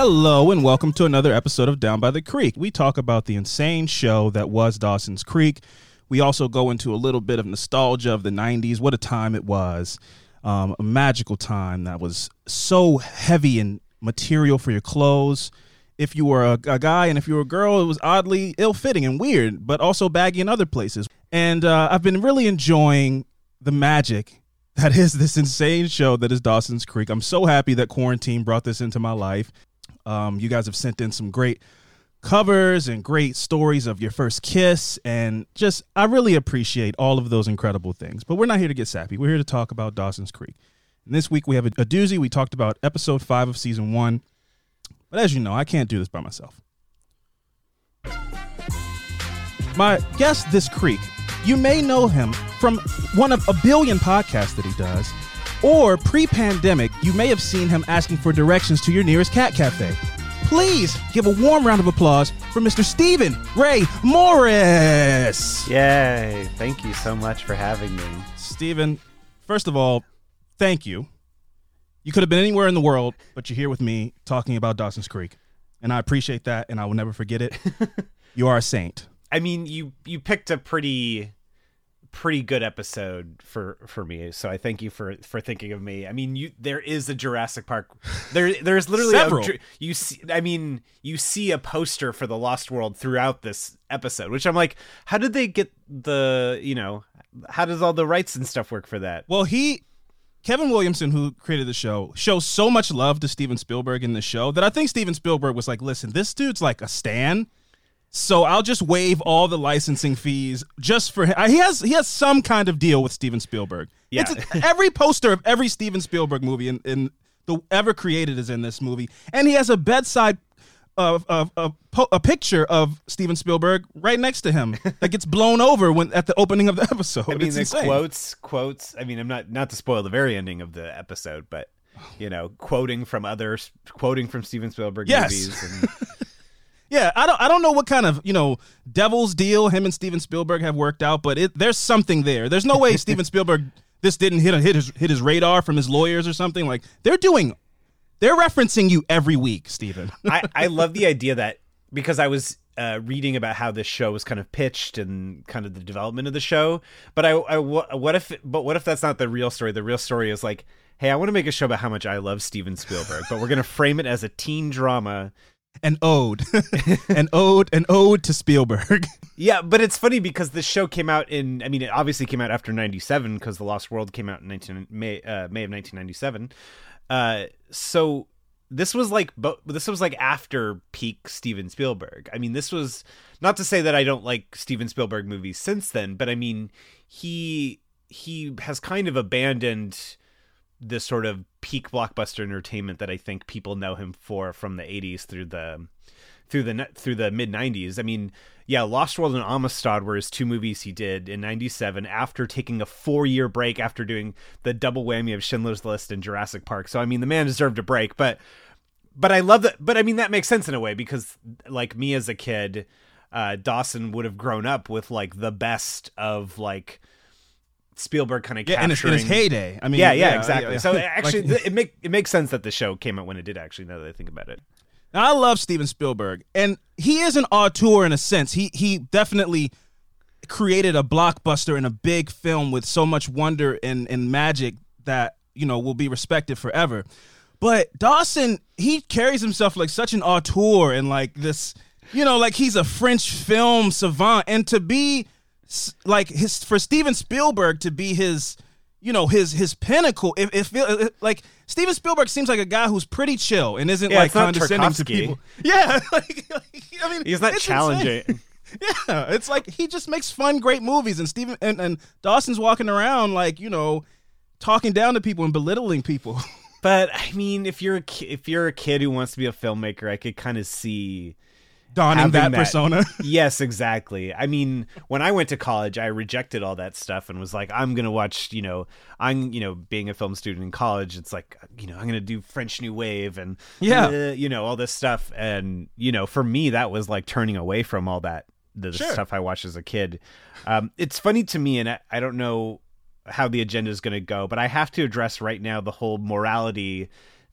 Hello and welcome to another episode of Down by the Creek. We talk about the insane show that was Dawson's Creek. We also go into a little bit of nostalgia of the 90s. What a time it was. Um, a magical time that was so heavy in material for your clothes. If you were a, a guy and if you were a girl, it was oddly ill fitting and weird, but also baggy in other places. And uh, I've been really enjoying the magic that is this insane show that is Dawson's Creek. I'm so happy that quarantine brought this into my life. Um, you guys have sent in some great covers and great stories of your first kiss and just I really appreciate all of those incredible things. But we're not here to get sappy. We're here to talk about Dawson's Creek. And this week we have a, a doozy. We talked about episode 5 of season 1. But as you know, I can't do this by myself. My guest this creek, you may know him from one of a billion podcasts that he does. Or pre pandemic, you may have seen him asking for directions to your nearest cat cafe. Please give a warm round of applause for Mr. Stephen Ray Morris. Yay. Thank you so much for having me. Stephen, first of all, thank you. You could have been anywhere in the world, but you're here with me talking about Dawson's Creek. And I appreciate that, and I will never forget it. you are a saint. I mean, you you picked a pretty pretty good episode for for me so i thank you for for thinking of me i mean you there is a jurassic park there there's literally Several. A, you see i mean you see a poster for the lost world throughout this episode which i'm like how did they get the you know how does all the rights and stuff work for that Well, he, Kevin Williamson, who created the show, shows so much love to Steven Spielberg in the show that I think Steven Spielberg was like, listen, this dude's like a stan. So I'll just waive all the licensing fees just for him. He has he has some kind of deal with Steven Spielberg. Yeah. It's every poster of every Steven Spielberg movie in, in the ever created is in this movie, and he has a bedside of of a, po- a picture of Steven Spielberg right next to him that gets blown over when at the opening of the episode. i mean it's the insane. quotes quotes i mean i'm not not to spoil the very ending of the episode but you know quoting from others quoting from steven spielberg Yes. movies and Yeah, I don't I don't know what kind of, you know, devil's deal him and Steven Spielberg have worked out, but it there's something there. There's no way Steven Spielberg this didn't hit hit his hit his radar from his lawyers or something. Like they're doing they're referencing you every week, Steven. I, I love the idea that because I was uh, reading about how this show was kind of pitched and kind of the development of the show, but I, I what if but what if that's not the real story? The real story is like, hey, I want to make a show about how much I love Steven Spielberg, but we're gonna frame it as a teen drama. An ode. an ode an ode to Spielberg. Yeah, but it's funny because the show came out in. I mean, it obviously came out after '97 because The Lost World came out in 19, May uh, May of 1997. Uh, so this was like, but this was like after peak Steven Spielberg. I mean, this was not to say that I don't like Steven Spielberg movies since then, but I mean, he he has kind of abandoned this sort of peak blockbuster entertainment that I think people know him for from the 80s through the through the through the mid 90s. I mean, yeah, Lost World and Amistad were his two movies he did in 97 after taking a 4-year break after doing the double whammy of Schindler's List and Jurassic Park. So I mean, the man deserved a break, but but I love that but I mean that makes sense in a way because like me as a kid, uh Dawson would have grown up with like the best of like Spielberg kind of Yeah, in his, in capturing his heyday. I mean yeah, yeah, exactly. yeah. So uh, actually, th- it make it makes sense that the show came out when it did. Actually, now that I think about it, Now, I love Steven Spielberg, and he is an auteur in a sense. He he definitely created a blockbuster and a big film with so much wonder and, and magic that you know will be respected forever. But Dawson, he carries himself like such an auteur and like this, you know, like he's a French film savant, and to be like his for Steven Spielberg to be his you know his his pinnacle if if like Steven Spielberg seems like a guy who's pretty chill and isn't Yeah, like condescending to people. Yeah, like, like, I mean, he's not challenging. insane. Yeah, it's like he just makes fun, great movies, and Steven and, and Dawson's walking around like you know, talking down to people and belittling people. But I mean, if you're a ki- if you're a kid who wants to be a filmmaker, I could kind of see. Donning that, that- persona. Yes, exactly. I mean, when I went to college, I rejected all that stuff and was like, I'm gonna watch. You know, I'm you know, being a film student in college, it's like you know, I'm gonna do French New Wave and Yeah. uh, you know, all this stuff. And you know, for me, that was like turning away from all that the Sure. stuff I watched as a kid. Um, it's funny to me, and I, I don't know how the agenda is going to go, but I have to address right now the whole morality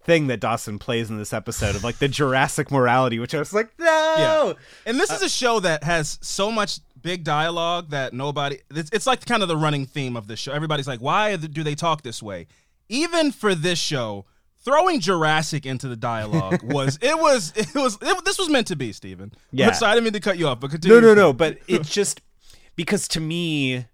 thing that Dawson plays in this episode of like the Jurassic morality, which I was like, no. And this is a show that has so much big dialogue that nobody. It's, it's like kind of the running theme of this show. Everybody's like, why do they talk this way? Even for this show, throwing Jurassic into the dialogue was it was it was it, this was meant to be, Steven. Yeah. Sorry, I didn't mean to cut you off, but continue. No, no, no. But it's just because to me,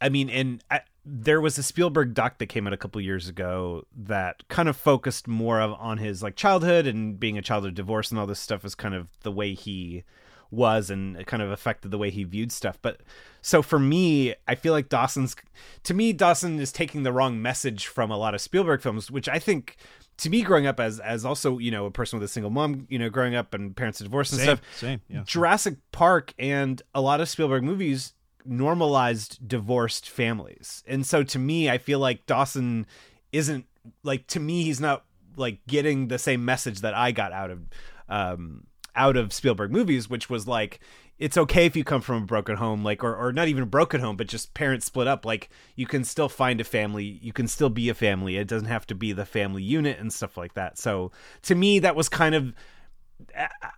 I mean, and I, there was a Spielberg doc that came out a couple years ago that kind of focused more of on his like childhood and being a child of divorce and all this stuff was kind of the way he was and it kind of affected the way he viewed stuff. But so for me, I feel like Dawson's to me Dawson is taking the wrong message from a lot of Spielberg films, which I think to me growing up as as also, you know, a person with a single mom, you know, growing up and parents divorced and Same, stuff. same, yeah. Jurassic Park and a lot of Spielberg movies normalized divorced families. And so to me, I feel like Dawson isn't like to me he's not like getting the same message that I got out of um out of Spielberg movies, which was like it's okay if you come from a broken home, like or, or not even a broken home, but just parents split up. Like you can still find a family, you can still be a family. It doesn't have to be the family unit and stuff like that. So to me, that was kind of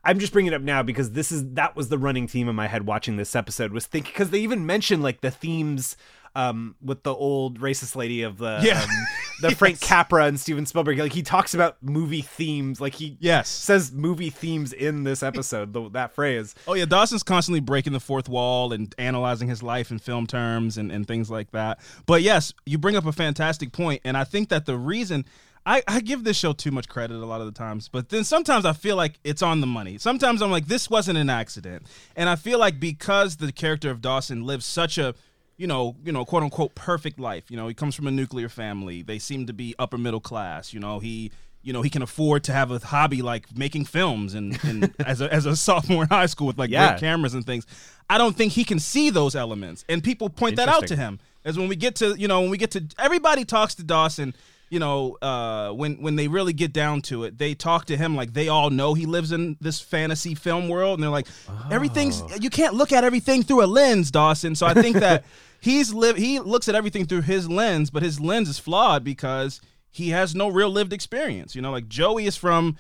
I'm just bringing it up now because this is that was the running theme in my head watching this episode was thinking because they even mentioned like the themes um with the old racist lady of the Yeah. um, the Frank Capra and Steven Spielberg like he talks about movie themes like he Yes. says movie themes in this episode the, that phrase Oh yeah, Dawson's constantly breaking the fourth wall and analyzing his life in film terms and, and things like that. But yes, you bring up a fantastic point, and I think that the reason I, I give this show too much credit a lot of the times, but then sometimes I feel like it's on the money. Sometimes I'm like, this wasn't an accident. And I feel like because the character of Dawson lives such a you know, you know, quote unquote perfect life. You know, he comes from a nuclear family. They seem to be upper middle class. You know, he you know he can afford to have a hobby like making films and, and as a as a sophomore in high school with like Yeah. great cameras and things. I don't think he can see those elements, and people point that out to him. As when we get to you know when we get to everybody talks to Dawson. You know, uh, when when they really get down to it, they talk to him like they all know he lives in this fantasy film world, and they're like, everything's you can't look at everything through a lens, Dawson. So I think that he's live he looks at everything through his lens, but his lens is flawed because he has no real lived experience. You know, like Joey is from.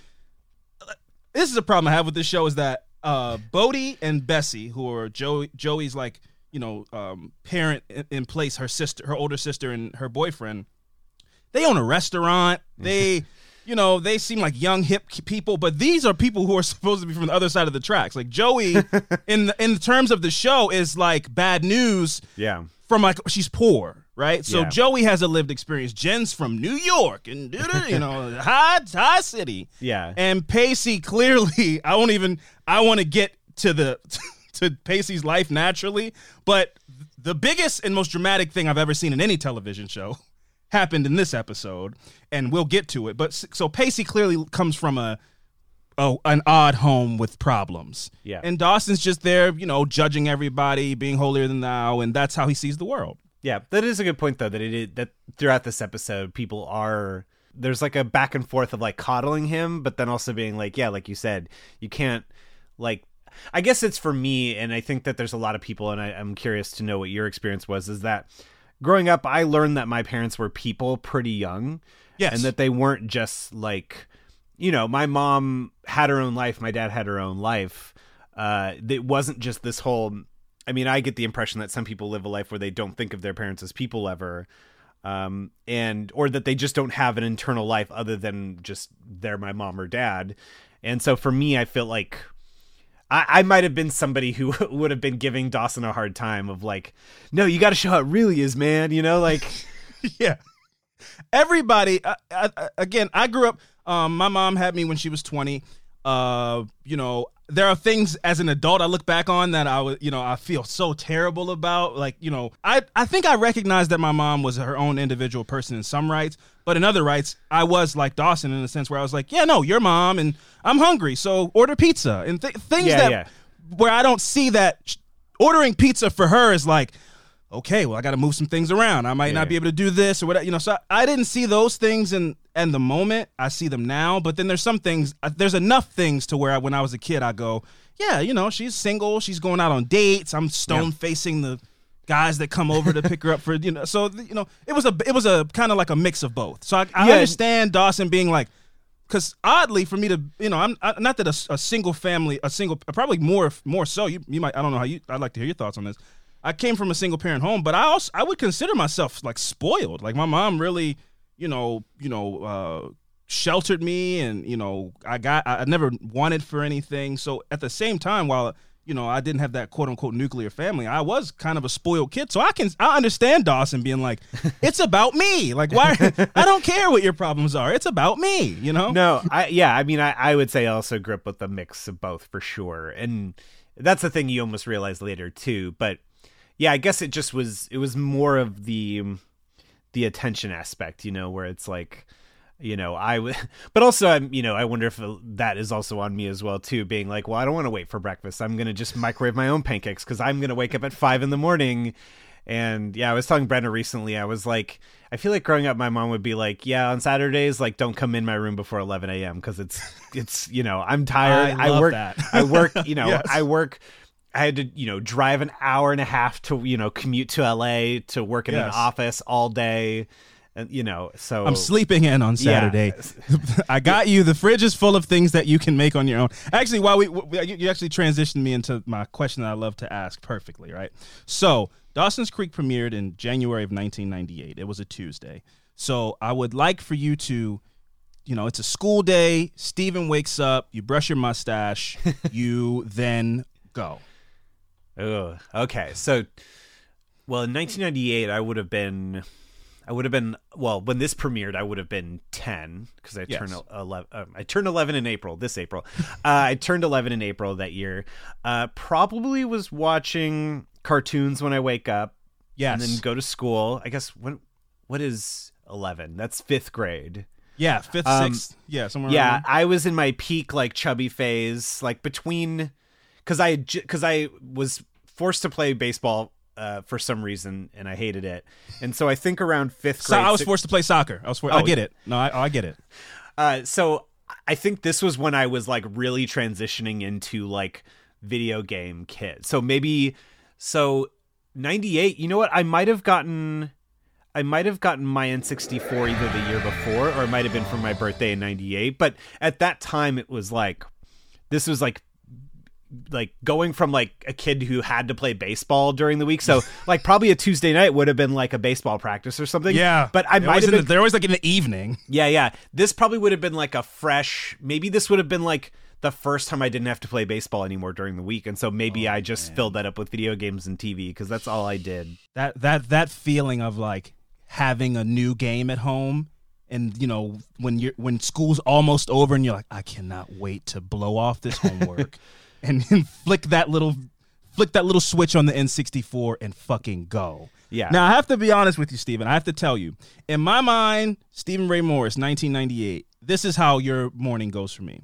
This is a problem I have with this show is that uh, Bodie and Bessie, who are Joey, Joey's like you know um, parent in, in place, her sister, her older sister, and her boyfriend, they own a restaurant. They. You know, they seem like young hip people, but these are people who are supposed to be from the other side of the tracks. Like Joey, in the, in terms of the show, is like bad news yeah from like she's poor, right? So Yeah. Joey has a lived experience. Jen's from New York and you know high high city. Yeah. And Pacey clearly, I won't even. I want to get to the to Pacey's life naturally, but the biggest and most dramatic thing I've ever seen in any television show happened in this episode, and we'll get to it. But so Pacey clearly comes from a oh, an odd home with problems. Yeah. And Dawson's just there, you know, judging everybody, being holier than thou, and that's how he sees the world. Yeah, that is a good point though. That it is, that throughout this episode, people are there's like a back and forth of like coddling him, but then also being like, yeah, like you said, you can't like. I guess it's for me, and I think that there's a lot of people, and I, I'm curious to know what your experience was. Is that growing up, I learned that my parents were people pretty young, Yes. and that they weren't just like, you know, my mom had her own life, my dad had her own life. Uh, it wasn't just this whole. I mean, I get the impression that some people live a life where they don't think of their parents as people ever, um, and or that they just don't have an internal life other than just they're my mom or dad. And so for me, I feel like I, I might have been somebody who would have been giving Dawson a hard time of like, no, you got to show how it really is, man. You know, like, yeah. Everybody, I, I, I- again, I grew up. Um, my mom had me when she was twenty. Uh, you know, there are things as an adult I look back on that I was, you know, I feel so terrible about. Like, you know, I I think I recognized that my mom was her own individual person in some rights, but in other rights, I was like Dawson in the sense where I was like, yeah, no, your mom, and I'm hungry, so order pizza and th- things Yeah, that yeah. where I don't see that sh- ordering pizza for her is like, okay, well, I got to move some things around. I might Yeah. not be able to do this or whatever, you know. So I, I didn't see those things in in the moment. I see them now, but then there's some things. uh, There's enough things to where I, when I was a kid, I go, yeah, you know, she's single, she's going out on dates. I'm stone facing the guys that come over to pick her up for you know. So you know, it was a it was a kind of like a mix of both. So I, I Yeah. understand Dawson being like. because oddly for me to you know I'm I, not that a, a single family a single probably more more so you you might I don't know how you I'd like to hear your thoughts on this. I came from a single parent home, but I also I would consider myself like spoiled. Like my mom really you know you know uh, sheltered me, and you know I got I never wanted for anything. So at the same time, while you know, I didn't have that quote unquote nuclear family. I was kind of a spoiled kid. So I can I understand Dawson being like, it's about me. Like why I don't care what your problems are. It's about me, you know? No, I yeah, I mean I, I would say I also grew up with a mix of both for sure. And that's the thing you almost realize later too. But yeah, I guess it just was it was more of the the attention aspect, you know, where it's like you know i i w- but also i'm you know i wonder if that is also on me as well too being like well i don't want to wait for breakfast. I'm gonna just microwave my own pancakes because i'm gonna wake up at five in the morning. And yeah i was telling brenda recently i was like i feel like growing up my mom would be like yeah on saturdays like don't come in my room before 11 a.m because it's it's you know i'm tired. I, I work that. i work you know Yes. i work I had to, you know, drive an hour and a half to, you know, commute to LA to work in an office all day, and you know, so I'm sleeping in on Saturday. I got you. The fridge is full of things that you can make on your own. Actually, while we, we you actually transitioned me into my question that I love to ask perfectly, right? So, Dawson's Creek premiered in January of 1998. It was a Tuesday. So, I would like for you to you know, it's a school day. Steven wakes up, you brush your mustache, you then go. Ugh. Okay. So, well, in 1998, I would have been, I would have been, well, when this premiered, I would have been 10 because I turned 11. Um, I turned 11 in April. This April, uh, I turned 11 in April that year. Uh, probably was watching cartoons when I wake up Yes. and then go to school. I guess when, what is 11? That's fifth grade. yeah, fifth, Um, sixth. Yeah, somewhere Yeah, I was in my peak like chubby phase, like between because I because I was forced to play baseball uh, for some reason and I hated it, and so I think around fifth So grade. I was forced to play soccer. I was for- I Oh, get it. No, I, I get it. uh, so I think this was when I was like really transitioning into like video game kid. So maybe so 98, you know what? I might have gotten I might have gotten my N64 either the year before or it might have been for my birthday in 98, but at that time it was like this was like like going from like a kid who had to play baseball during the week. So like probably a Tuesday night would have been like a baseball practice or something. Yeah, But I might have been the- they're always like in the evening. yeah, yeah. This probably would have been like a fresh. Maybe this would have been like the first time I didn't have to play baseball anymore during the week, and so maybe Oh, I just filled that up with video games and TV because that's all I did. That that that feeling of like having a new game at home, and you know when you're when school's almost over, and you're like, I cannot wait to blow off this homework, and, and flick that little flick that little switch on the N64 and fucking go. Yeah. Now I have to be honest with you, Steven. I have to tell you, in my mind, Stephen Ray Morris, 1998. This is how your morning goes for me.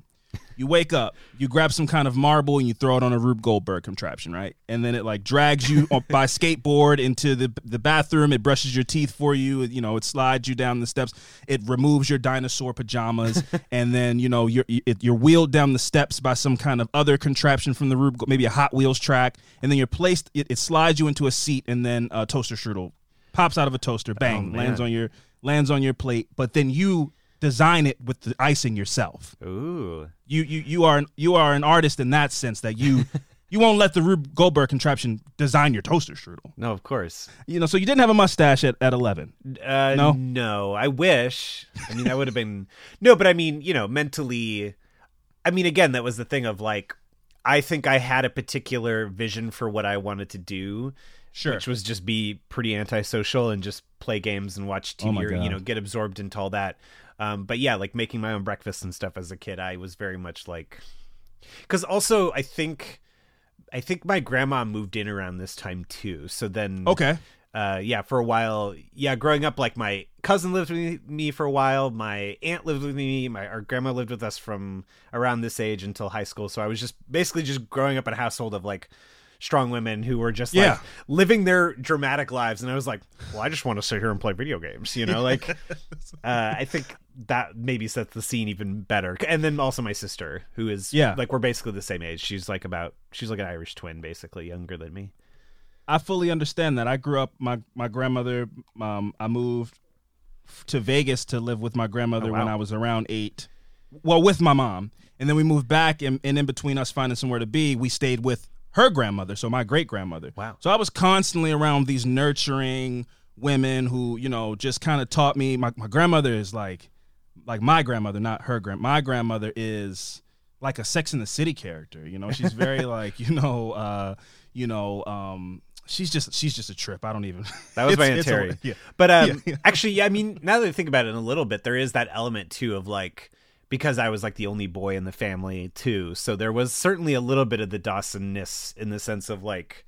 You wake up, you grab some kind of marble, and you throw it on a Rube Goldberg contraption, right? And then it like drags you by skateboard into the the bathroom. It brushes your teeth for you. You know, it slides you down the steps. It removes your dinosaur pajamas, and then you know you're you're wheeled down the steps by some kind of other contraption from the Rube, maybe a Hot Wheels track, and then you're placed. It, it slides you into a seat, and then a toaster strudel pops out of a toaster, oh, bang, man. lands on your lands on your plate. But then you design it with the icing yourself Ooh. you you you are an, you are an artist in that sense that you you won't let the Rube Goldberg contraption design your toaster strudel. No, of course. You know, so you didn't have a mustache at, at eleven. Uh, No? no. I wish. I mean, that would have been no, but I mean, you know, mentally. I mean, again, that was the thing of like, I think I had a particular vision for what I wanted to do. Sure. which was just be pretty antisocial and just play games and watch TV Oh or you know get absorbed into all that. Um, but yeah, like making my own breakfast and stuff as a kid, I was very much like, because also I think, I think my grandma moved in around this time too. So then, Okay. uh, yeah, for a while, yeah, growing up, like my cousin lived with me for a while, my aunt lived with me, my our grandma lived with us from around this age until high school. So I was just basically just growing up in a household of like strong women who were just Yeah. like living their dramatic lives, and I was like, well, I just want to sit here and play video games, you know, like. uh, I think that maybe sets the scene even better, and then also my sister, who is Yeah. like we're basically the same age. She's like about she's like an Irish twin, basically younger than me. I fully understand that. I grew up. My my grandmother. Um, I moved to Vegas to live with my grandmother Oh, when. I was around eight, well with my mom, and then we moved back, and, and in between us finding somewhere to be, we stayed with her grandmother, so my great grandmother. Wow. So I was constantly around these nurturing women who you know just kind of taught me. My my grandmother is like like my grandmother, not her grand. My grandmother is like a Sex in the City character. You know, she's very like you know, uh, you know, um, she's just she's just a trip. I don't even. That was my Terry. yeah. But um, Yeah, yeah. actually, yeah, I mean, now that I think about it in a little bit, there is that element too of like because I was like the only boy in the family too, so there was certainly a little bit of the Dawson-ness in the sense of like,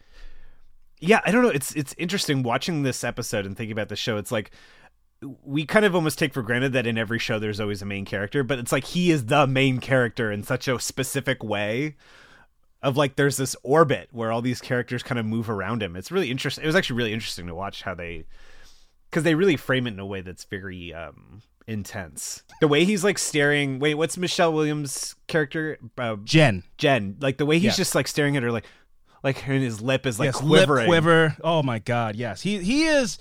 yeah, I don't know. It's it's interesting watching this episode and thinking about the show. It's like we kind of almost take for granted that in every show there's always a main character, but it's like he is the main character in such a specific way of like there's this orbit where all these characters kind of move around him. It's really interesting. It was actually really interesting to watch how they because they really frame it in a way that's very um intense. The way he's like staring. Wait, what's Michelle Williams' character? Uh, Jen. Jen. Like the way he's just like staring at her, like like and his lip is like yes, quivering. quiver. Oh my God, yes. He he is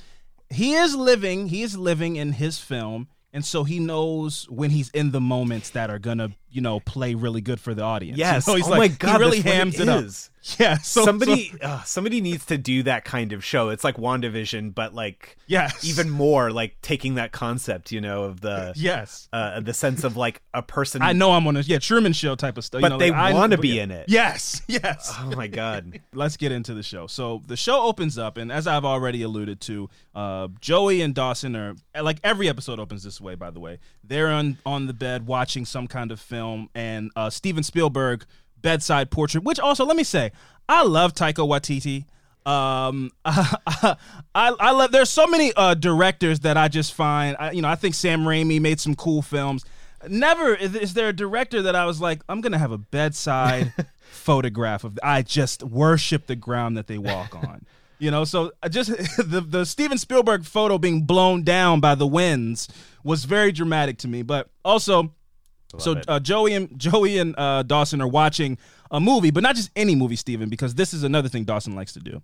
he is living. He is living in his film, and so he knows when he's in the moments that are gonna you know play really good for the audience. Yes. You know, he's oh like, my god. he really hams it it up. is. Yeah. So, somebody so- uh, somebody needs to do that kind of show. It's like WandaVision, but like yes. even more like taking that concept, you know, of the yes. uh the sense of like a person I know I'm on a yeah Truman Show type of stuff. But you know, they like, wanna be yeah. in it. Yes. Yes. Oh my god. let's get into the show. So the show opens up, and as I've already alluded to, uh, Joey and Dawson are like every episode opens this way. By the way, they're on on the bed watching some kind of film, and uh, Steven Spielberg bedside portrait. Which also, let me say, I love Taika Waititi. Um, I, I love. There's so many uh, directors that I just find. I, you know, I think Sam Raimi made some cool films. Never is, is there a director that I was like, I'm gonna have a bedside photograph of. I just worship the ground that they walk on. You know, so I just the the Steven Spielberg photo being blown down by the winds was very dramatic to me. But also, so uh, Joey and Joey and uh, Dawson are watching a movie, but not just any movie, Steven, because this is another thing Dawson likes to do.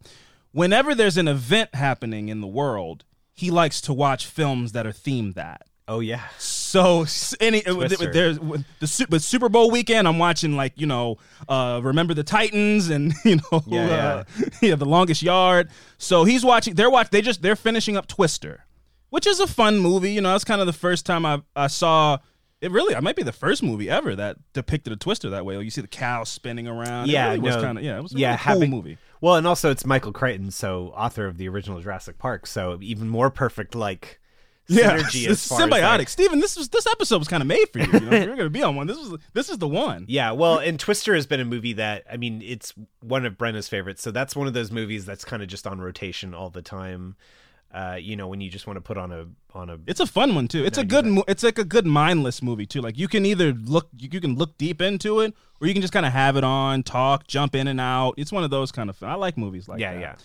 Whenever there's an event happening in the world, he likes to watch films that are themed that. Oh yeah. So any Twister. there's the with Super Bowl weekend, I'm watching like you know, uh, remember the Titans and you know, Yeah, uh, yeah, the longest yard. So he's watching. They're watch. They just they're finishing up Twister, which is a fun movie. You know, that's kind of the first time I I saw. It really, it might be the first movie ever that depicted a twister that way. You see the cow spinning around. Yeah, it really was kind of yeah, it was a Yeah, really cool having- movie. Well, and also it's Michael Crichton, so author of the original Jurassic Park, so even more perfect like Yeah, synergy it's as far symbiotic. as like, Steven, this was this episode was kind of made for you. you know? You're going to be on one. This was this is the one. Yeah, well, and Twister has been a movie that I mean, it's one of Brenna's favorites. So that's one of those movies that's kind of just on rotation all the time. Uh, you know, when you just want to put on a on a It's a fun one too. It's a good. mo- It's like a good mindless movie too. Like you can either look, you you can look deep into it, or you can just kind of have it on, talk, jump in and out. It's one of those kind of. I like movies like yeah, that. yeah. Yeah.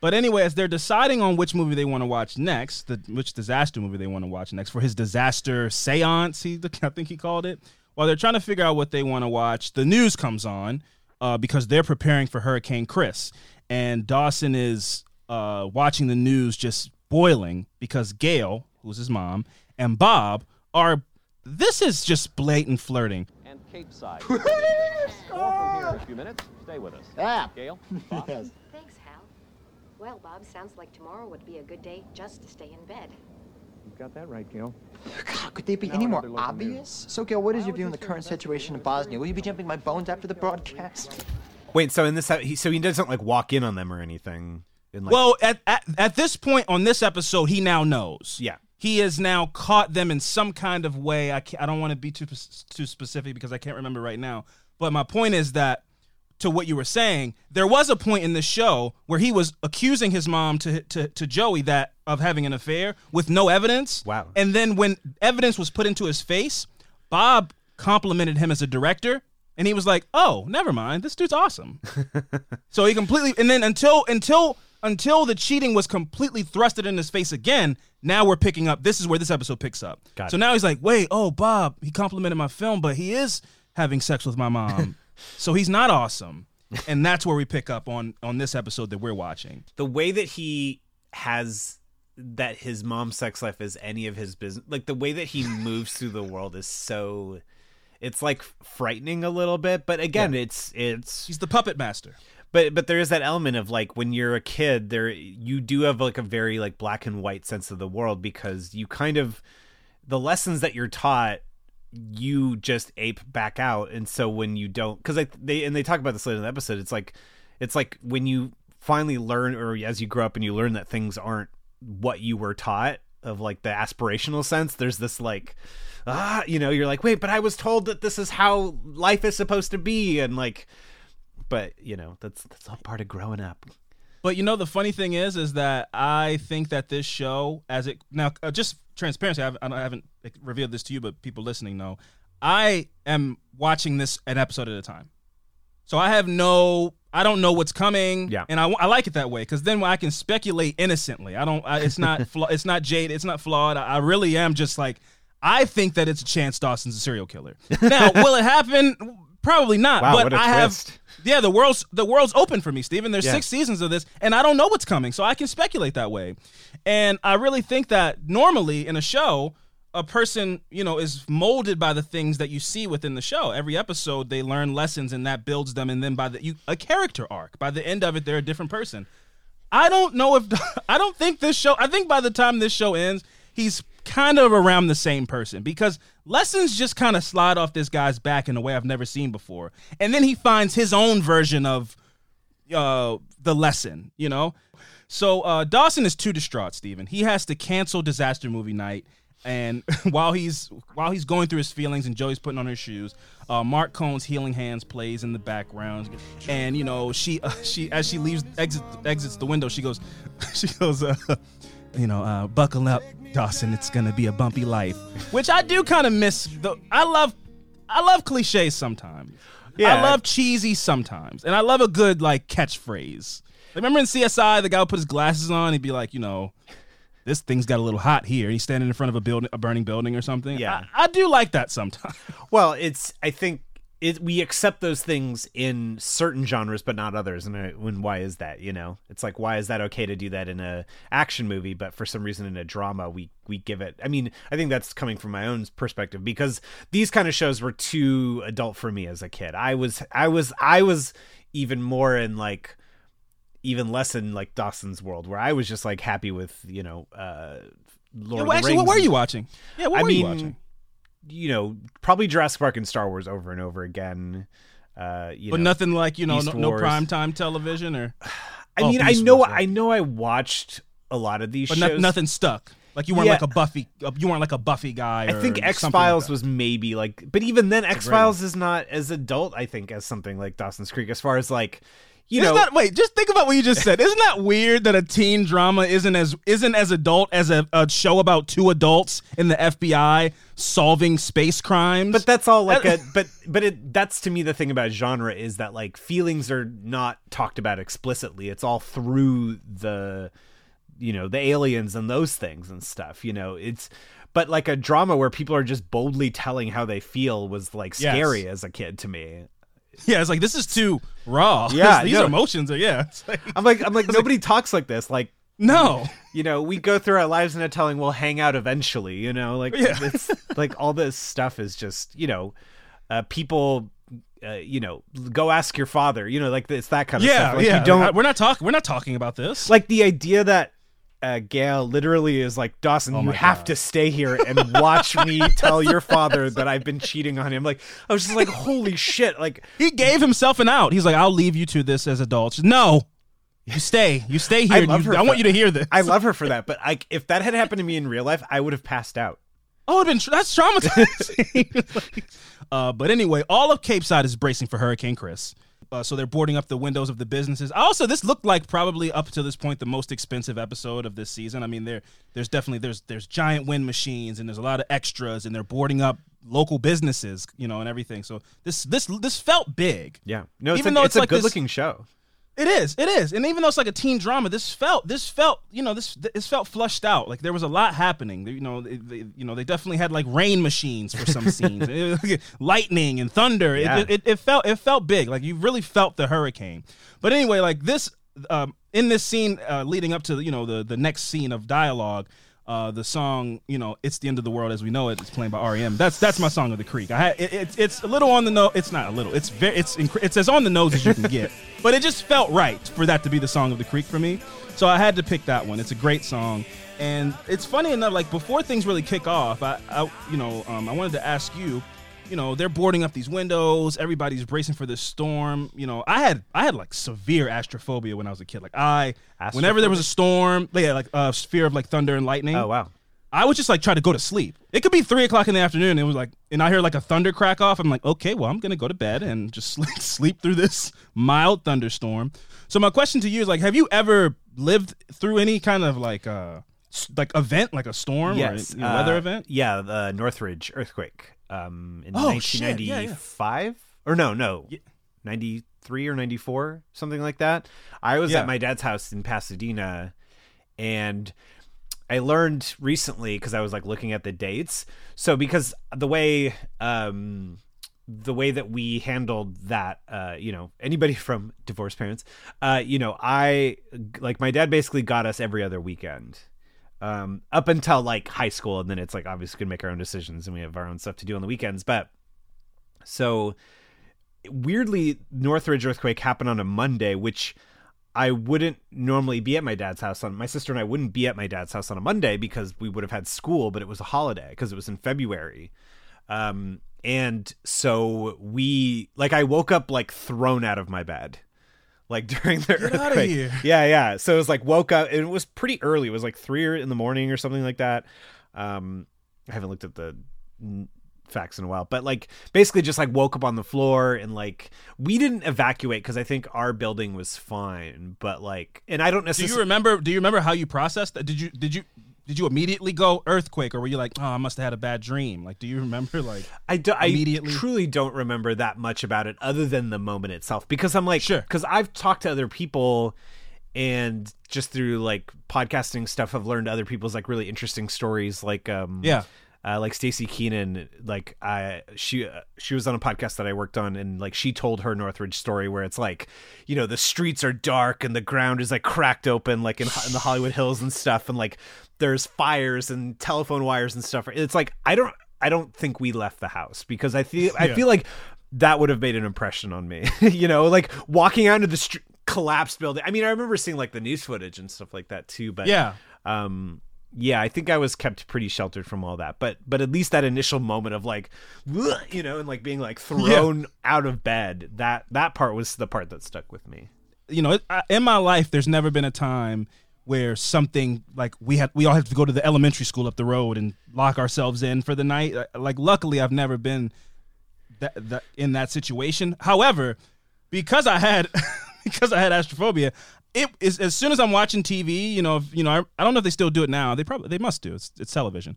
But anyway, as they're deciding on which movie they want to watch next, the, which disaster movie they want to watch next for his disaster seance, he I think he called it. While they're trying to figure out what they want to watch, the news comes on uh, because they're preparing for Hurricane Chris, and Dawson is uh, watching the news just boiling because Gail, who's his mom, and Bob are. This is just blatant flirting. and Capeside. All from here in a few minutes. Stay with us. Ah. Gail? Bob? Yes. Thanks, Hal. Well, Bob, sounds like tomorrow would be a good day just to stay in bed. You've got that right, Gail. God, could they be Now any more another local obvious? So, Gil, what is your view on the current situation in Bosnia? Will you be jumping my bones after the broadcast? Wait, so in this, so he doesn't like walk in on them or anything. Like, Well, at, at at this point on this episode, he now knows. Yeah. he has now caught them in some kind of way. I I don't want to be too too specific because I can't remember right now. But my point is that to what you were saying, there was a point in the show where he was accusing his mom to to to Joey that of having an affair with no evidence. Wow. And then when evidence was put into his face, Bob complimented him as a director. And he was like, "Oh, never mind. This dude's awesome." So he completely and then until until until the cheating was completely thrusted in his face again, now we're picking up this is where this episode picks up. Got so it. now he's like, "Wait, oh Bob, he complimented my film, but he is having sex with my mom." so he's not awesome. And that's where we pick up on on this episode that we're watching. the way that he has that his mom's sex life is any of his business, like the way that he moves through the world is so it's like frightening a little bit. But again, it's it's He's the puppet master. But but there is that element of like when you're a kid there you do have like a very like black and white sense of the world because you kind of the lessons that you're taught you just ape back out. And so when you don't because they and they talk about this later in the episode it's like it's like when you finally learn or as you grow up and you learn that things aren't what you were taught of like the aspirational sense there's this like ah you know you're like wait but i was told that this is how life is supposed to be and like but you know that's that's all part of growing up But you know the funny thing is, is that I think that this show, as it now, uh, just transparency, I haven't, I haven't revealed this to you, but people listening know, I am watching this an episode at a time. So I have no, I don't know what's coming, Yeah. and I, I like it that way because then I can speculate innocently. I don't, I, it's not, flaw, it's not jade, it's not flawed. I, I really am just like, I think that it's a chance Dawson's a serial killer. Now, will it happen? Probably not. Wow, but I twist. have yeah, the world's the world's open for me, Steven. There's Yeah. six seasons of this, and I don't know what's coming, so I can speculate that way. And I really think that normally in a show, a person, you know, is molded by the things that you see within the show. Every episode, they learn lessons, and that builds them. And then by the you, a character arc. By the end of it, they're a different person. I don't know if I don't think this show. I think by the time this show ends, he's kind of around the same person because lessons just kind of slide off this guy's back in a way I've never seen before, and then he finds his own version of uh, the lesson. You know, so uh, Dawson is too distraught. Steven. he has to cancel disaster movie night. And while he's while he's going through his feelings and Joey's putting on her shoes, uh, Marc Cohn's "Healing Hands" plays in the background, and you know she she as she leaves exit, exits the window, she goes she goes uh, you know uh, buckle up, Dawson. It's gonna be a bumpy life, which I do kind of miss. The I love I love cliches sometimes. Yeah. I love cheesy sometimes, and I love a good like catchphrase. Remember in CSI, the guy would put his glasses on, he'd be like, you know, this thing's got a little hot here. He's standing in front of a building, a burning building or something. Yeah. I, I do like that sometimes. well it's i think it, we accept those things in certain genres but not others and I, when why is that you know it's like why is that okay to do that in a action movie but for some reason in a drama we we give it i mean i think that's coming from my own perspective because these kind of shows were too adult for me as a kid i was i was i was even more in like even less in like dawson's world where i was just like happy with you know uh Lord Yeah, of well, the actually, what were you watching? Yeah, what I were you watching? You know, probably Jurassic Park and Star Wars over and over again. Uh, you But know, nothing like you know, no, no Wars. prime time television or. I oh, mean, I know, Wars, I know, I watched a lot of these But shows. no, nothing stuck. Like you weren't Yeah. like a Buffy. uh, You weren't like a Buffy guy. I think X something like Files was maybe like, but even then, X Files is not as adult. I think as something like Dawson's Creek, as far as like, you Isn't know, that wait? Just think about what you just said. Isn't that weird that a teen drama isn't as isn't as adult as a, a show about two adults in the FBI solving space crimes? But that's all like That- a but but it that's to me the thing about genre is that like feelings are not talked about explicitly. It's all through the you know, the aliens and those things and stuff, you know. It's but like a drama where people are just boldly telling how they feel was like Yes. scary as a kid to me. yeah, it's like this is too raw. Yeah, these no. emotions are yeah. Like, I'm like I'm like nobody talks like this. Like no, you know, we go through our lives and a telling we'll hang out eventually, you know, like Yeah. it's like all this stuff is just, you know, uh, people, uh, you know, go ask your father, you know, like it's that kind of yeah, stuff. Like yeah. you don't we're not talking. We're not talking about this. like the idea that uh, Gail literally is like Dawson, you Oh my have God. to stay here and watch me tell your father that I've been cheating on him. Like I was just like, holy shit! Like he gave himself an out. He's like, I'll leave you to this as adults. No, you stay. You stay here. I You- her I want you to hear this. I love her for that, but like if that had happened to me in real life, I would have passed out. Oh, been tra- that's traumatizing. uh, but anyway, all of Capeside is bracing for Hurricane Chris. Uh, so they're boarding up the windows of the businesses. Also, this looked like probably up to this point the most expensive episode of this season. I mean, there there's definitely there's there's giant wind machines and there's a lot of extras and they're boarding up local businesses, you know, and everything. So this this this felt big. Yeah, no, it's Even a, though it's, it's a like this- good-looking show. It is. It is. And even though it's like a teen drama, this felt this felt you know this this felt flushed out. Like there was a lot happening. You know, they, they, you know they definitely had like rain machines for some scenes, It lightning and thunder. It- Yeah. It, it, felt it felt big. Like you really felt the hurricane. But anyway, like this um, in this scene uh, leading up to you know the the next scene of dialogue. Uh, the song, you know, "It's the End of the World as We Know It." It's playing by REM. That's that's my song of the creek. I had it, it's it's a little on the nose. It's not a little. It's very it's inc- it's as on the nose as you can get. but it just felt right for that to be the song of the creek for me. So I had to pick that one. It's a great song, and it's funny enough. Like before things really kick off, I, I you know um, I wanted to ask you. You know they're boarding up these windows. Everybody's bracing for this storm. You know I had I had like severe astrophobia when I was a kid. Like I whenever there was a storm, yeah, like uh, fear of like thunder and lightning. Oh wow. I would just like try to go to sleep. It could be three o'clock in the afternoon. And it was like, and I hear like a thunder crack off. I'm like, okay, well, I'm gonna go to bed and just sleep, sleep through this mild thunderstorm. So my question to you is like, have you ever lived through any kind of like uh like event, like a storm Yes. or a you know, weather uh, event? Yeah, the Northridge earthquake um, in Oh, shit, yeah, yeah. 1995. Or no, no. 93 or 94, something like that. I was Yeah. at my dad's house in Pasadena and I learned recently because I was like looking at the dates. So because the way um the way that we handled that uh you know anybody from divorced parents uh you know I like my dad basically got us every other weekend um up until like high school and then it's like obviously can make our own decisions and we have our own stuff to do on the weekends but so weirdly northridge earthquake happened on a monday which i wouldn't normally be at my dad's house on my sister and i wouldn't be at my dad's house on a monday because we would have had school but it was a holiday because it was in february. Um and so we like i woke up like thrown out of my bed like during the Get outta earthquake here. yeah yeah so it was like woke up it was pretty early it was like three in the morning or something like that um i haven't looked at the facts in a while but like basically just like woke up on the floor and like we didn't evacuate because i think our building was fine but like and i don't Do necessarily you remember? Do you remember how you processed that? Did you did you did you immediately go earthquake, or were you like, oh, I must have had a bad dream? Like, do you remember? Like, I, do, I immediately? truly don't remember that much about it other than the moment itself because I'm like, Sure. because I've talked to other people and just through like podcasting stuff, I've learned other people's like really interesting stories. Like, um, Yeah. uh, like Stacey Keenan, like I she uh, she was on a podcast that I worked on, and like she told her Northridge story where it's like, you know, the streets are dark and the ground is like cracked open, like in, in the Hollywood Hills and stuff, and like there's fires and telephone wires and stuff. It's like I don't I don't think we left the house because I feel I Yeah. feel like that would have made an impression on me. you know, like walking out into the str- collapsed building. I mean, I remember seeing like the news footage and stuff like that too, but yeah, um yeah i think i was kept pretty sheltered from all that but but at least that initial moment of like you know and like being like thrown out of bed that that part was the part that stuck with me you know, in my life, there's never been a time where something like we had we all had to go to the elementary school up the road and lock ourselves in for the night. Uh, Like, luckily, I've never been that, that in that situation. However, because I had because I had astrophobia, it is as soon as I'm watching TV, you know, if, you know, I, I don't know if they still do it now. They probably they must do. It's it's television.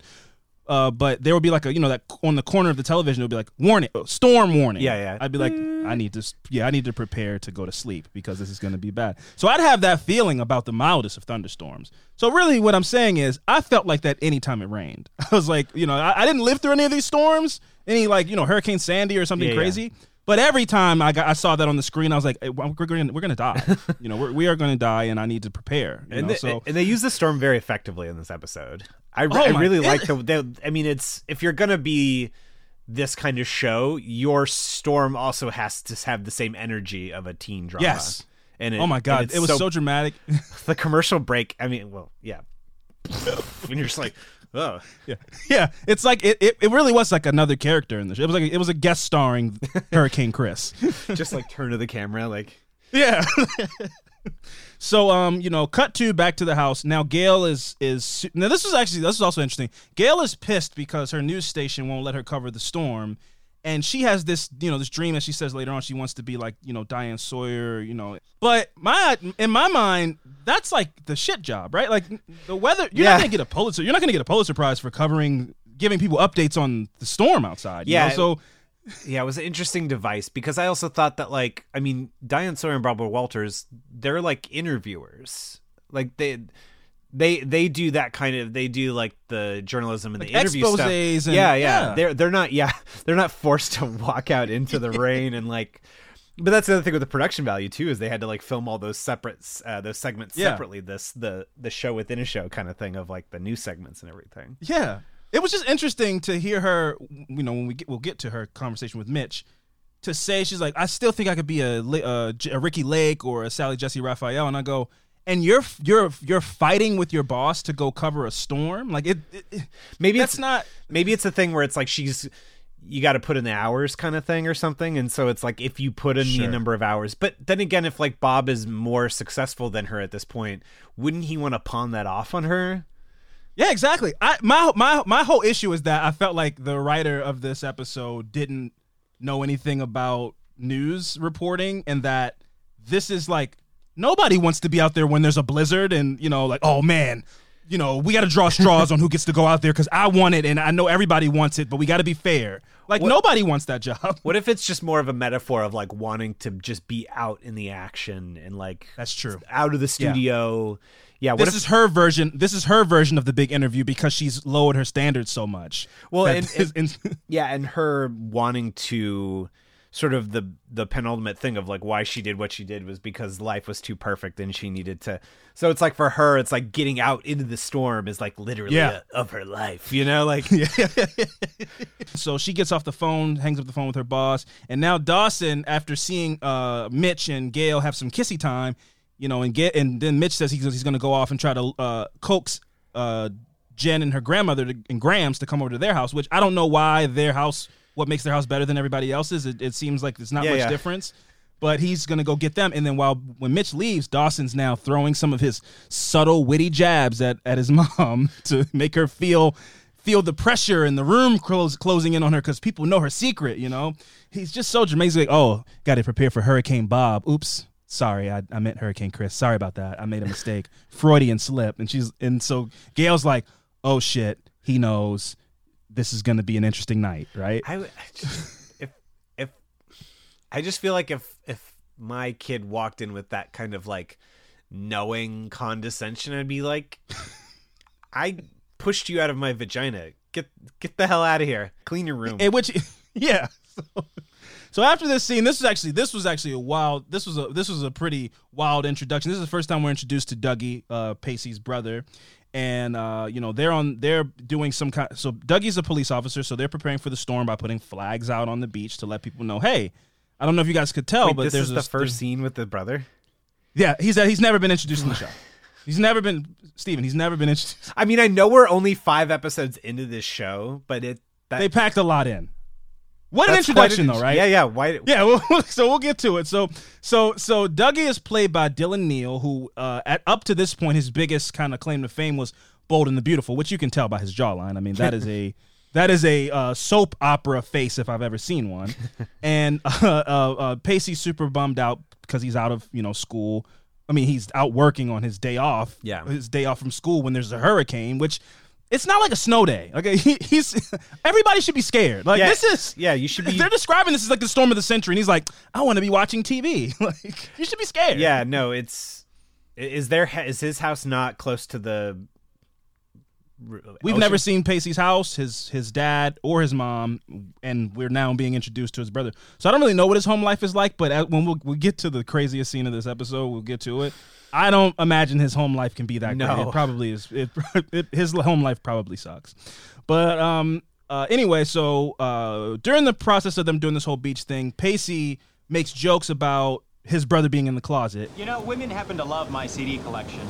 Uh, but there would be like a you know that on the corner of the television it would be like warning storm warning. Yeah, yeah. i'd be like i need to yeah i need to prepare to go to sleep because this is going to be bad. So i'd have that feeling about the mildest of thunderstorms. So really what i'm saying is i felt like that anytime it rained. I was like you know i, I didn't live through any of these storms any like you know hurricane sandy or something Yeah, yeah. But every time I got, I saw that on the screen, I was like, hey, we're going, we're to die. you know, we're, we are going to die, and I need to prepare. And, know, they, so and they use the storm very effectively in this episode i, Oh I really like the they, i mean it's if you're gonna be this kind of show your storm also has to have the same energy of a teen drama Yes. and it, oh my god, it was so, dramatic. the commercial break i mean well yeah and you're just like oh Yeah, yeah. It's like it, it, it. really was like another character in the show. It was like it was a guest starring Hurricane Chris. just like turn to the camera like Yeah. so um, you know, cut to back to the house. Now Gail is is now this is actually this is also interesting. Gail is pissed because her news station won't let her cover the storm. And she has this, you know, this dream that she says later on she wants to be like, you know, Diane Sawyer, you know. But my in my mind, that's like the shit job, right? Like the weather. You're Yeah. not gonna get a Pulitzer. You're not gonna get a Pulitzer Prize for covering, giving people updates on the storm outside. you Yeah. know? So Yeah, it was an interesting device because I also thought that like I mean Diane Sawyer and Barbara Walters, they're like interviewers. Like they they they do that kind of they do like the journalism and the Like interview stuff. and- yeah, yeah, yeah. They're they're not yeah, they're not forced to walk out into the rain and like But that's the other thing with the production value too is they had to like film all those separate uh, those segments Yeah. separately. This the the show within a show kind of thing of like the new segments and everything. Yeah, it was just interesting to hear her. You know, when we get we'll get to her conversation with Mitch, to say she's like, I still think I could be a, Li- uh, a Ricki Lake or a Sally Jessy Raphael, and I go, and you're you're you're fighting with your boss to go cover a storm, like it. it- Maybe that's it's not. maybe it's a thing where it's like she's you got to put in the hours kind of thing or something and so it's like if you put in Sure. the number of hours but then again if like bob is more successful than her at this point wouldn't he want to pawn that off on her Yeah, exactly. I my my my whole issue is that I felt like the writer of this episode didn't know anything about news reporting and that this is like nobody wants to be out there when there's a blizzard and you know like oh man you know we got to draw straws on who gets to go out there because i want it and i know everybody wants it but we got to be fair. Like nobody wants that job. What if it's just more of a metaphor of like wanting to just be out in the action and like That's true. out of the studio? Yeah, what this if, is her version this is her version of the big interview because she's lowered her standards so much. Well, and- is- and- yeah and her wanting to sort of the the penultimate thing of like why she did what she did was because life was too perfect and she needed to so it's like for her it's like getting out into the storm is like literally Yeah. a- of her life you know like So she gets off the phone, hangs up the phone with her boss, and now Dawson, after seeing uh, Mitch and Gail have some kissy time, you know, and get and then Mitch says he's, he's going to go off and try to uh, coax uh, Jen and her grandmother to, and Grams to come over to their house. Which I don't know why their house, what makes their house better than everybody else's. It, it seems like there's not Yeah, much yeah. difference. But he's gonna go get them, and then while when Mitch leaves, Dawson's now throwing some of his subtle, witty jabs at, at his mom to make her feel feel the pressure in the room close, closing in on her because people know her secret. You know, he's just so dramatic. Like, "Oh, got to prepare for Hurricane Bob." Oops, sorry, I, I meant Hurricane Chris. Sorry about that. I made a mistake, Freudian slip. And she's and so Gail's like, "Oh shit, he knows." This is going to be an interesting night, right? I, I just, if if I just feel like if if my kid walked in with that kind of like knowing condescension, I'd be like, I pushed you out of my vagina. Get get the hell out of here. Clean your room. In which, yeah. So, so after this scene, this was actually this was actually a wild. This was a this was a pretty wild introduction. This is the first time we're introduced to Dougie, uh, Pacey's brother, and uh, you know they're on they're doing some kind. So Dougie's a police officer, so they're preparing for the storm by putting flags out on the beach to let people know, hey. I don't know if you guys could tell, Wait, but this there's is the first scene with the brother. Yeah, he's he's never been introduced in the show. He's never been Steven. He's never been introduced. I mean, I know we're only five episodes into this show, but it that, They packed a lot in. What an that's introduction, an- though, right? Yeah, yeah. Why? Yeah, well, so we'll get to it. So, so, so Dougie is played by Dylan Neal, who, uh, at up to this point, his biggest kind of claim to fame was Bold and the Beautiful, which you can tell by his jawline. I mean, that is a that is a uh, soap opera face if I've ever seen one. and uh, uh, uh, Pacey's super bummed out because he's out of you know school. I mean, he's out working on his day off. Yeah. his day off from school when there's a hurricane, which. It's not like a snow day. Okay, he, he's everybody should be scared. Like Yeah, this is yeah, you should be- They're describing this as like the storm of the century, and he's like, I want to be watching TV. like you should be scared. Yeah, no, it's is there is his house not close to the We've never seen Pacey's house, his his dad, or his mom, and we're now being introduced to his brother. So I don't really know what his home life is like. But when we'll, we get to the craziest scene of this episode, we'll get to it. I don't imagine his home life can be that No. great. It probably is. It, it, his home life probably sucks. But um, uh, anyway, so uh, during the process of them doing this whole beach thing, Pacey makes jokes about his brother being in the closet. You know, women happen to love my CD collection.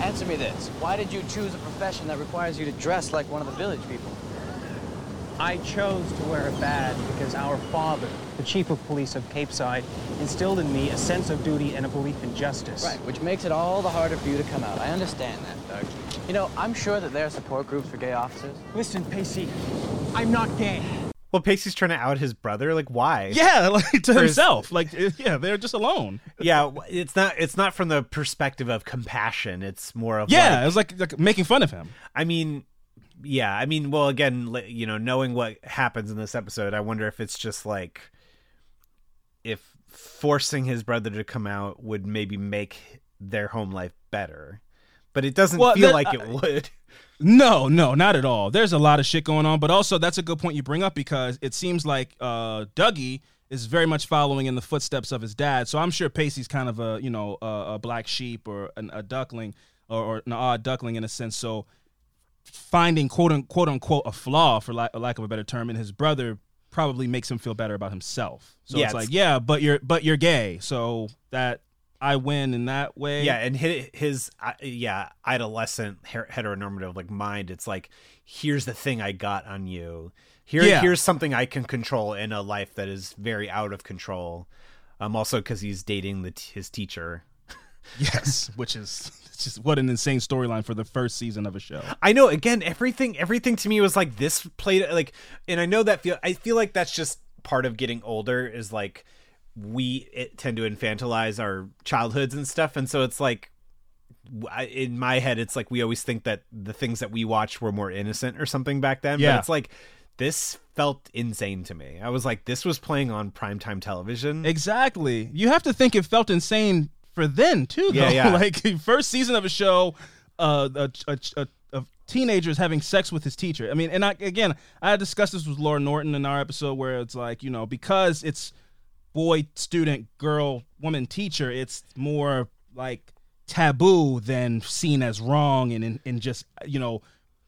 Answer me this. Why did you choose a profession that requires you to dress like one of the village people? I chose to wear a badge because our father, the chief of police of Capeside, instilled in me a sense of duty and a belief in justice. Right, which makes it all the harder for you to come out. I understand that, Doug. You know, I'm sure that there are support groups for gay officers. Listen, Pacey, I'm not gay. Well, Pacey's trying to out his brother. Like, why? Yeah, like to his- himself. Like yeah, they're just alone. yeah. It's not. It's not from the perspective of compassion. It's more of Yeah, like- it was like, like making fun of him. I mean, yeah. I mean, well, again, you know, knowing what happens in this episode, I wonder if it's just like if forcing his brother to come out would maybe make their home life better. but it doesn't Well, feel like it I- would. No, no, not at all. There's a lot of shit going on, but also that's a good point you bring up because it seems like uh, Dougie is very much following in the footsteps of his dad. So I'm sure Pacey's kind of a you know a, a black sheep or an, a duckling or, or an odd duckling in a sense. So finding quote unquote unquote a flaw for lack, lack of a better term in his brother probably makes him feel better about himself. So Yeah, it's it's- like yeah, but you're but you're gay, so that I win in that way. Yeah, and his, his uh, yeah adolescent heteronormative like mind. It's like here's the thing I got on you. Here, Yeah. here's something I can control in a life that is very out of control. Um, also because he's dating the t- his teacher. Yes, which is just what an insane storyline for the first season of a show. I know. Again, everything everything to me was like this played like, and I know that feel. I feel like that's just part of getting older. Is like we it, tend to infantilize our childhoods and stuff, and so it's like in my head, it's like we always think that the things that we watched were more innocent or something back then. Yeah. But it's like this felt insane to me. I was like, this was playing on primetime television. Exactly. You have to think it felt insane for then too. Though. Yeah, yeah. like first season of a show, uh, a, a, a, a teenager is having sex with his teacher. I mean, and I, again, I had discussed this with Laura Norton in our episode where it's like you know because it's boy student girl woman teacher, it's more like taboo than seen as wrong and and just you know.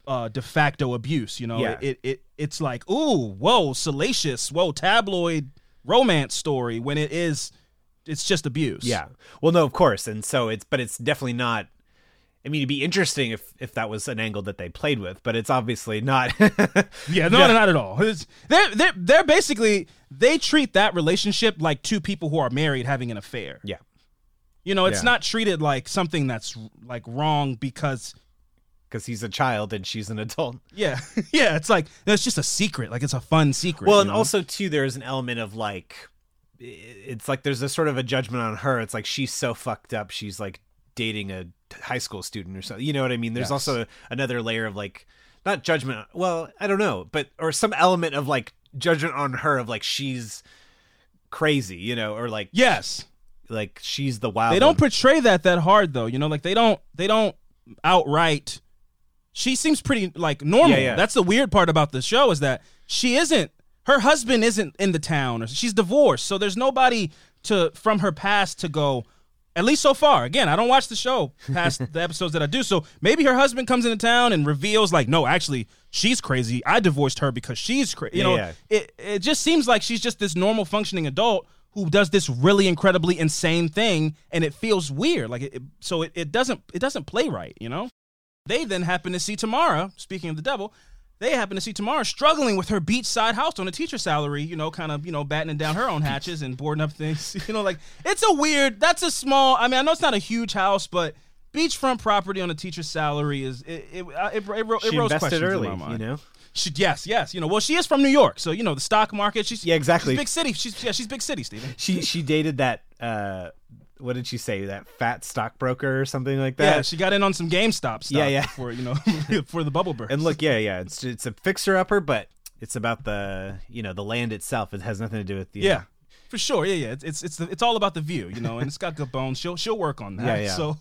Uh, de facto abuse, you know, Yeah. it, it it's like, ooh, whoa, salacious, whoa, tabloid romance story when it is it's just abuse. Yeah. Well, no, of course, and so it's, but it's definitely not. I mean, it'd be interesting if if that was an angle that they played with, but it's obviously not. Yeah, no, not at all. It's, they're they're they're basically they treat that relationship like two people who are married having an affair. yeah. You know, it's Yeah. not treated like something that's like wrong because Because he's a child and she's an adult. yeah, yeah, it's like it's just a secret, like it's a fun secret. Well, and know? also too, there's an element of like, it's like there's a sort of a judgment on her. It's like she's so fucked up. She's like dating a high school student or something. You know what I mean? There's Yes. also another layer of like, not judgment. Well, I don't know, but or some element of like judgment on her of like she's crazy, you know, or like yes, like she's the wild. they don't one. portray that that hard though. You know, like they don't they don't outright. She seems pretty like normal. Yeah, yeah. That's the weird part about the show is that she isn't. Her husband isn't in the town, or she's divorced. So there's nobody to from her past to go. At least so far. Again, I don't watch the show past the episodes that I do. So maybe her husband comes into town and reveals, like, no, actually, she's crazy. I divorced her because she's crazy. You Yeah, know, yeah. it it just seems like she's just this normal functioning adult who does this really incredibly insane thing and it feels weird like it, it- so it, it doesn't it doesn't play right you know they then happen to see tamara speaking of the devil they happen to see tamara struggling with her beachside house on a teacher salary you know kind of you know battening down her own hatches and boarding up things you know like it's a weird that's a small i mean i know it's not a huge house but beachfront property on a teacher's salary is it it, it, it, it, it She rose invested questions in early, my you know. She, yes, yes. You know, well, she is from New York, so you know the stock market. She's Yeah, exactly. She's big city. She's yeah, she's big city, Steven. She she dated that. uh What did she say? That fat stockbroker or something like that. Yeah, she got in on some GameStop stuff. Yeah, yeah. For you know, for the bubble burst. And look, yeah, yeah, it's it's a fixer upper, but it's about the you know the land itself. It has nothing to do with the yeah, for sure. Yeah, yeah. It's it's it's, the, it's all about the view, you know, and it's got good bones. She'll she'll work on that. Yeah, yeah. So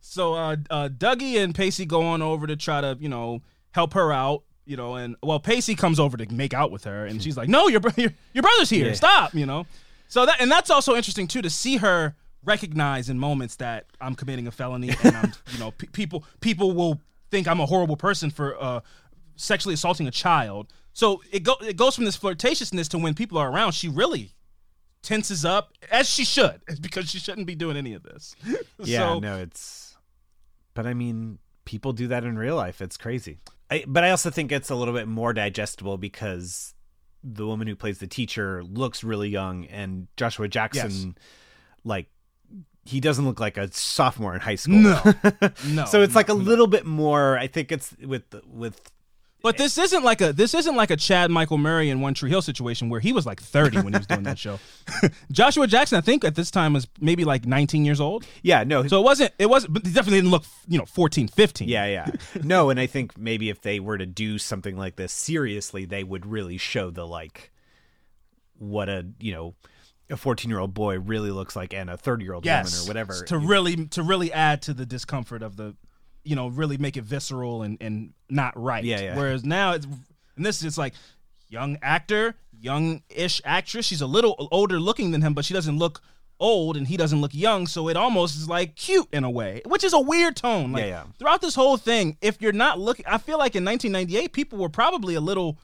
so uh, uh, Dougie and Pacey go on over to try to you know help her out. You know, and well, Pacey comes over to make out with her, and she's like, "No, your your, your brother's here. Yeah. Stop!" You know, so that and that's also interesting too to see her recognize in moments that I'm committing a felony, and I'm you know pe- people people will think I'm a horrible person for uh, sexually assaulting a child. So it go it goes from this flirtatiousness to when people are around, she really tenses up as she should, because she shouldn't be doing any of this. Yeah, so, no, it's. But I mean, people do that in real life. It's crazy. I, but I also think it's a little bit more digestible because the woman who plays the teacher looks really young, and Joshua Jackson, like, he doesn't look like a sophomore in high school. No. No, so it's like a no, no. little bit more. I think it's with with But this isn't like a this isn't like a Chad Michael Murray in One Tree Hill situation where he was like 30 when he was doing that show. Joshua Jackson, I think at this time was maybe like 19 years old. yeah, no, So it wasn't it wasn't but he definitely didn't look, you know, 14, 15. Yeah, yeah. No, and I think maybe if they were to do something like this seriously, they would really show the like what a, you know, a 14-year-old boy really looks like and a 30-year-old Yes. woman or whatever. To really to really add to the discomfort of the you know really make it visceral and and not right. Yeah, yeah. Whereas now it's and this is like young actor, young-ish actress. She's a little older looking than him, but she doesn't look old and he doesn't look young, so it almost is like cute in a way, which is a weird tone. Like Yeah, yeah. throughout this whole thing, if you're not looking, I feel like in 1998 people were probably a little,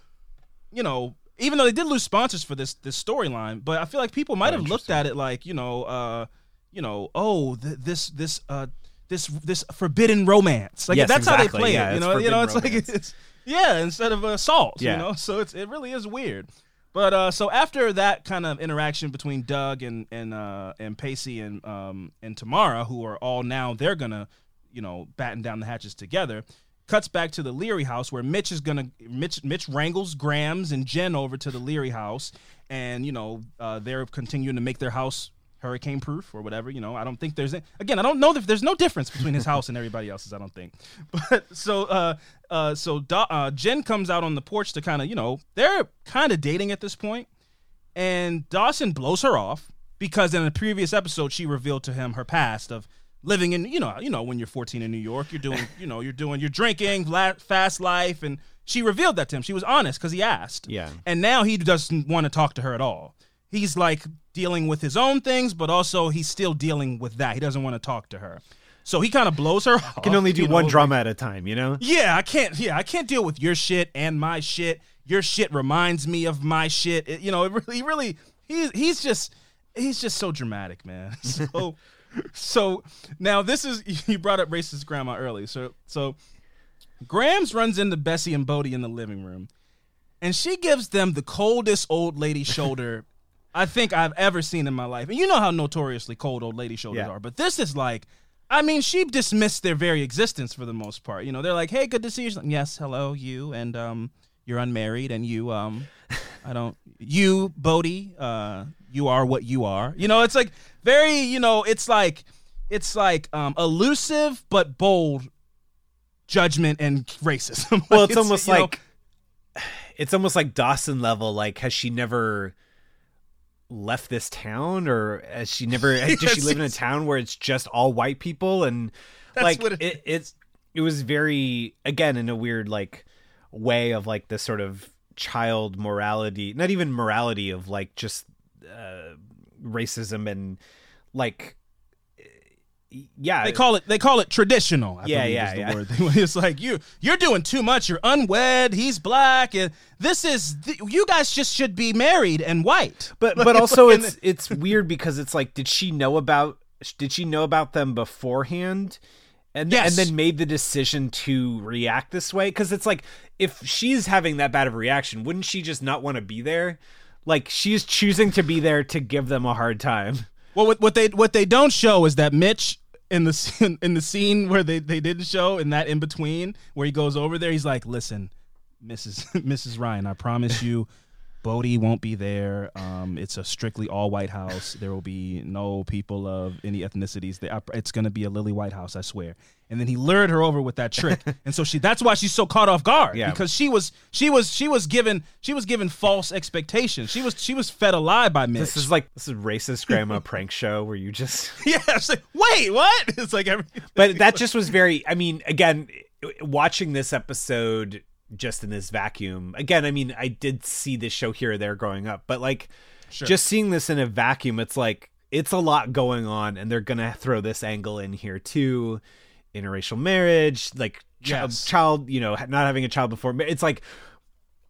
you know, even though they did lose sponsors for this this storyline, but I feel like people might have looked at it like, you know, uh, you know, oh, th- this this uh this this forbidden romance. Like Yes, that's how they play Yeah, it. You know, you know, it's like it's yeah, instead of assault. Yeah. You know, so it's it really is weird. But uh, so after that kind of interaction between Doug and and uh, and Pacey and um and Tamara, who are all now they're gonna, you know, batten down the hatches together. Cuts back to the Leery house where Mitch is gonna Mitch Mitch wrangles Grams and Jen over to the Leery house, and you know uh, they're continuing to make their house hurricane proof or whatever. You know, I don't think there's a- again I don't know if there's no difference between his house and everybody else's. I don't think. But so uh uh so Do- uh, Jen comes out on the porch to kind of you know they're kind of dating at this point, and Dawson blows her off because in a previous episode she revealed to him her past of living in you know you know when you're 14 in New York you're doing you know you're doing you're drinking la- fast life and she revealed that to him she was honest because he asked Yeah. and now he doesn't want to talk to her at all he's like dealing with his own things but also he's still dealing with that he doesn't want to talk to her so he kind of blows her off Can only do you know, one like- drama at a time, you know? yeah, I can't. Yeah, I can't deal with your shit and my shit. Your shit reminds me of my shit. It- you know, it really, really, he's he's just he's just so dramatic, man. So, so now this is you brought up racist grandma early. So, so Grams runs into Bessie and Bodie in the living room, and she gives them the coldest old lady shoulder. I think I've ever seen in my life. And you know how notoriously cold old lady shoulders Yeah. are, but this is like I mean, she dismissed their very existence for the most part. You know, they're like, "Hey, good to see you." Like, yes, hello, you, and um, you're unmarried, and you, um, I don't, you, Bodie, uh, you are what you are. You know, it's like very, you know, it's like, it's like um, elusive but bold judgment and racism. Well, Like, it's, almost you know, like it's almost like Dawson level. Like, has she never left this town, or has she never? does she live in a town where it's just all white people? And That's like, what it it, it's it was very again in a weird like way of like this sort of child morality, not even morality of like just uh, racism and like. Yeah, They call it they call it traditional. I Yeah, yeah, yeah. It's like you you're doing too much. You're unwed. He's black, and this is you guys just should be married and white. but but also it's it's weird because it's like did she know about did she know about them beforehand and Yes. and then made the decision to react this way because it's like if she's having that bad of a reaction wouldn't she just not want to be there like she's choosing to be there to give them a hard time Well, what, what they what they don't show is that Mitch in the scene, in the scene where they they didn't show in that in between where he goes over there, he's like, "Listen, Mrs. Mrs. Ryan, I promise you." Bodie won't be there. Um, it's a strictly all white house. There will be no people of any ethnicities. It's going to be a lily white house, I swear. And then he lured her over with that trick, and so she. That's why she's so caught off guard Yeah. because she was she was she was given she was given false expectations. She was she was fed a lie by Mitch. this is like this is racist grandma prank show where you just Yeah, it's like, wait, what? It's like every. but that just was very i mean again watching this episode just in this vacuum again i mean i did see this show here or there growing up but like just seeing this in a vacuum it's like it's a lot going on and they're gonna throw this angle in here too interracial marriage like child, Yes. child you know not having a child before it's like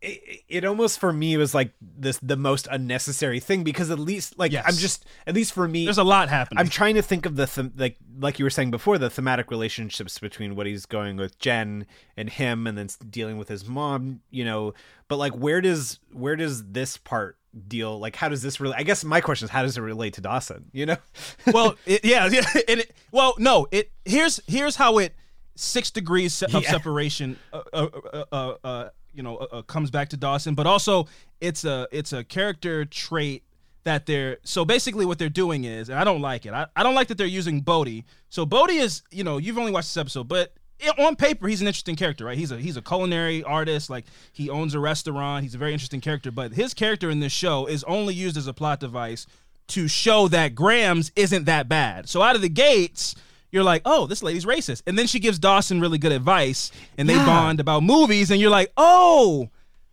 it, it almost for me was like this the most unnecessary thing because at least like Yes. i'm just at least for me There's a lot happening. I'm trying to think of the them- like like you were saying before the thematic relationships between what he's going with Jen and him and then dealing with his mom, you know, but like where does where does this part deal like how does this really I guess my question is how does it relate to Dawson, you know? well, it, yeah, yeah. And it, well, no. It here's here's how it six degrees of Yeah. separation. Uh, uh, uh, uh, uh, you know, uh, uh, comes back to Dawson, but also it's a it's a character trait that they're so basically what they're doing is, and I don't like it. I, I don't like that they're using Bodie. So Bodie is, you know, you've only watched this episode, but on paper he's an interesting character, right? He's a he's a culinary artist, like he owns a restaurant. He's a very interesting character, but his character in this show is only used as a plot device to show that Grams isn't that bad. So out of the gates, you're like, oh, this lady's racist. And then she gives Dawson really good advice and they Yeah. bond about movies and you're like, oh,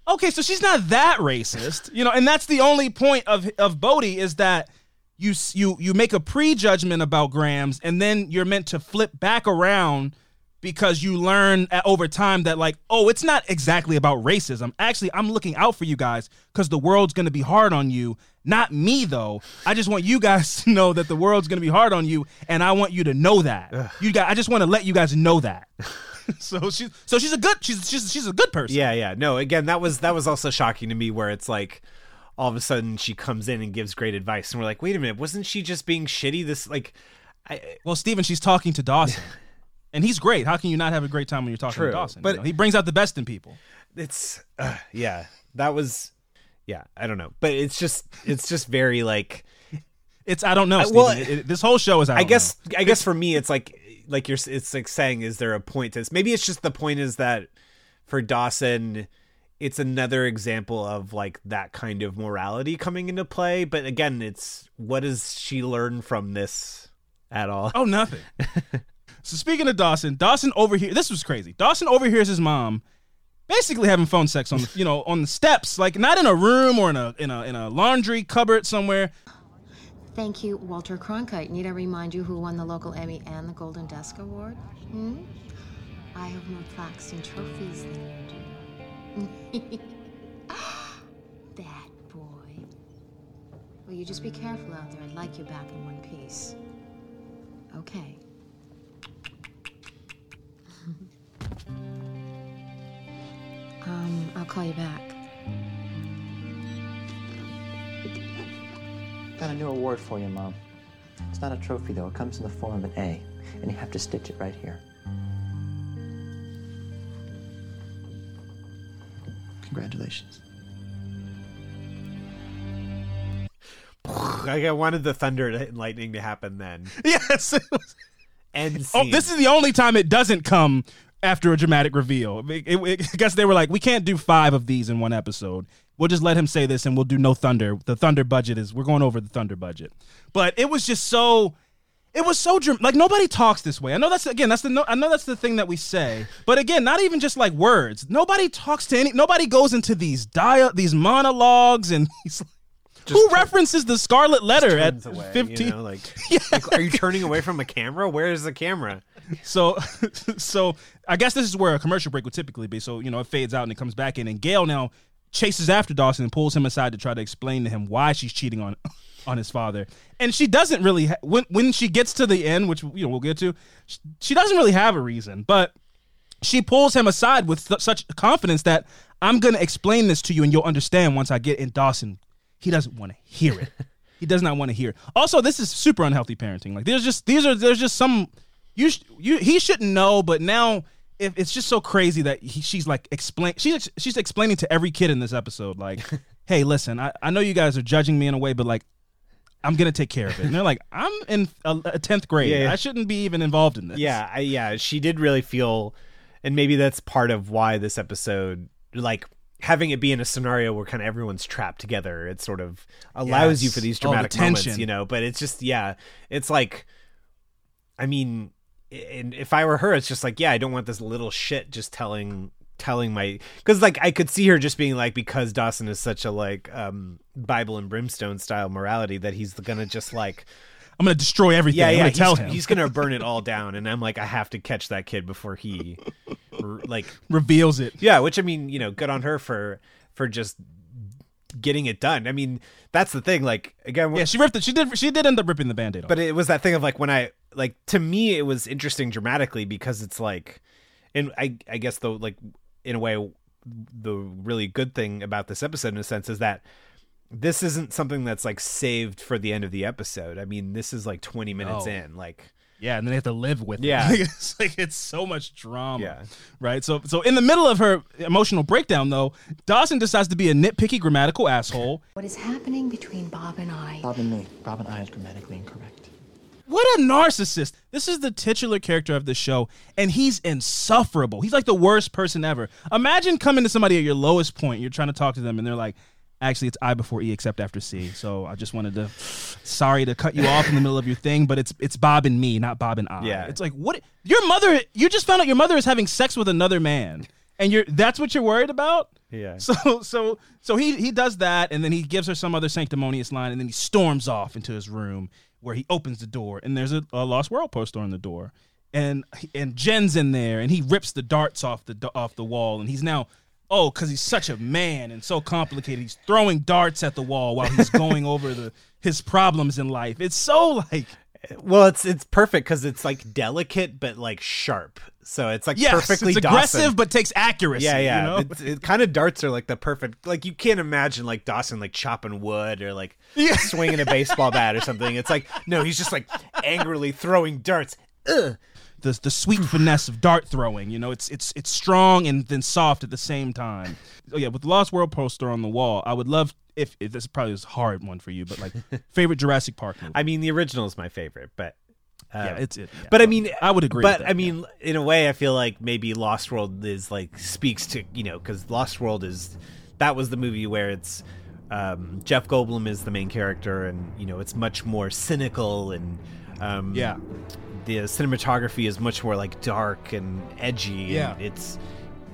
okay, so she's not that racist. You know, and that's the only point of of Bodie is that you you you make a prejudgment about Grams and then you're meant to flip back around because you learn over time that like oh it's not exactly about racism. Actually i'm looking out for you guys because the world's going to be hard on you. Not me though. I just want you guys to know that the world's going to be hard on you and i want you to know that. You guys i just want to let you guys know that. So she's so she's a good she's she's she's a good person. Yeah, yeah. No, again, that was that was also shocking to me where it's like all of a sudden she comes in and gives great advice and we're like, "Wait a minute, wasn't she just being shitty this like I well steven she's talking to dawson and he's great how can you not have a great time when you're talking True, to dawson but- You know, he brings out the best in people it's uh, yeah, that was yeah, I don't know. But it's just it's just very like it's i don't know Steven. well, It- it- this whole show is I, I guess know. I guess for me it's like like you're it's like saying is there a point to this? Maybe it's just the point is that for Dawson it's another example of like that kind of morality coming into play, but again, it's what does she learn from this at all? Oh, nothing. so speaking of Dawson, Dawson over here. This was crazy. Dawson overhears his mom basically having phone sex on the you know on the steps, like not in a room or in a in a in a laundry cupboard somewhere. Thank you, Walter Cronkite. Need I remind you who won the local Emmy and the Golden Desk Award? Hmm? I have more plaques and trophies than you do. Bad boy. Well, you just be careful out there. I'd like you back in one piece. Okay. Um, I'll call you back. Got a new award for you, Mom. It's not a trophy, though. It comes in the form of an A, and you have to stitch it right here. Congratulations. Like I wanted the thunder and lightning to happen then. Yes. it was- oh, this is the only time it doesn't come after a dramatic reveal. It- it- it- I guess they were like, we can't do five of these in one episode. We'll just let him say this, and we'll do no thunder. The thunder budget is we're going over the thunder budget. But it was just so. It was so like nobody talks this way. I know that's again that's the no, I know that's the thing that we say. But again, not even just like words. Nobody talks to any. Nobody goes into these dia these monologues and he's like, who references the Scarlet Letter at away, fifteen? You know, like, like, are you turning away from a camera? Where is the camera? So, so I guess this is where a commercial break would typically be. So you know, it fades out and it comes back in, and Gail now chases after Dawson and pulls him aside to try to explain to him why she's cheating on on his father. And she doesn't really ha- when when she gets to the end, which you know we'll get to, sh- she doesn't really have a reason, but she pulls him aside with th- such confidence that I'm going to explain this to you and you'll understand once I get in Dawson. He doesn't want to hear it. he does not want to hear it. Also, this is super unhealthy parenting. Like there's just these are there's just some you sh- you he shouldn't know, but now if it's just so crazy that he, she's like explain she's she's explaining to every kid in this episode like, "Hey, listen, I, I know you guys are judging me in a way, but like I'm gonna take care of it." And they're like, "I'm in a tenth grade. Yeah, yeah. I shouldn't be even involved in this." Yeah, I, yeah, she did really feel, and maybe that's part of why this episode, like having it be in a scenario where kind of everyone's trapped together, it sort of allows you for these Oh, the dramatic moments, you know. But it's just, yeah, it's like, I mean, and if I were her, it's just like, yeah, I don't want this little shit just telling telling my because like i could see her just being like because dawson is such a like um bible and brimstone style morality that he's gonna just like I'm gonna destroy everything. yeah, I'm yeah. gonna tell he's, him. he's gonna burn it all down, and I'm like, I have to catch that kid before he, like, reveals it. yeah. Which I mean, you know, good on her for for just getting it done. I mean, that's the thing. Like, again, Yeah, she ripped it. She did. She did end up ripping the band-aid off. but it was that thing of like when I like to me it was interesting dramatically because it's like, and I I guess though like in a way the really good thing about this episode in a sense is that this isn't something that's like saved for the end of the episode. I mean, this is like 20 minutes Oh. in, like. yeah, and then they have to live with Yeah. it. it's like it's so much drama. Yeah. Right. So so in the middle of her emotional breakdown, though, Dawson decides to be a nitpicky grammatical asshole. What is happening between Bob and I? Bob and me. Bob and I is grammatically incorrect. What a narcissist! This is the titular character of the show, and he's insufferable. He's like the worst person ever. Imagine coming to somebody at your lowest point. You're trying to talk to them, and they're like, Actually, it's I before E, except after C. So I just wanted to. Sorry to cut you off in the middle of your thing, but it's it's Bob and me, not Bob and I. Yeah. It's like what your mother. You just found out your mother is having sex with another man, and you're that's what you're worried about. Yeah. So so so he he does that, and then he gives her some other sanctimonious line, and then he storms off into his room where he opens the door, and there's a, a Lost World poster on the door, and and Jen's in there, and he rips the darts off the off the wall, and he's now. Oh, because he's such a man and so complicated. He's throwing darts at the wall while he's going over the his problems in life. It's so like Well, it's it's perfect because it's like delicate but like sharp. So it's like yes, perfectly it's Dawson. aggressive but takes accuracy. Yeah, yeah. You know? It's, it kind of darts are like the perfect. Like you can't imagine like Dawson like chopping wood or like Yeah. swinging a baseball bat or something. It's like no, he's just like angrily throwing darts. Ugh. the the sweet finesse of dart throwing. You know, it's it's it's strong and then soft at the same time. Oh yeah, with the Lost World poster on the wall, I would love if, if this is probably a hard one for you, but like favorite Jurassic Park movie. I mean, the original is my favorite, but uh, yeah, it's it. yeah. But I mean, I would agree. But that, I mean, in a way, I feel like maybe Lost World is like speaks to you know because Lost World is that was the movie where it's um, Jeff Goldblum is the main character, and you know it's much more cynical and um, Yeah. the cinematography is much more like dark and edgy. Yeah. and it's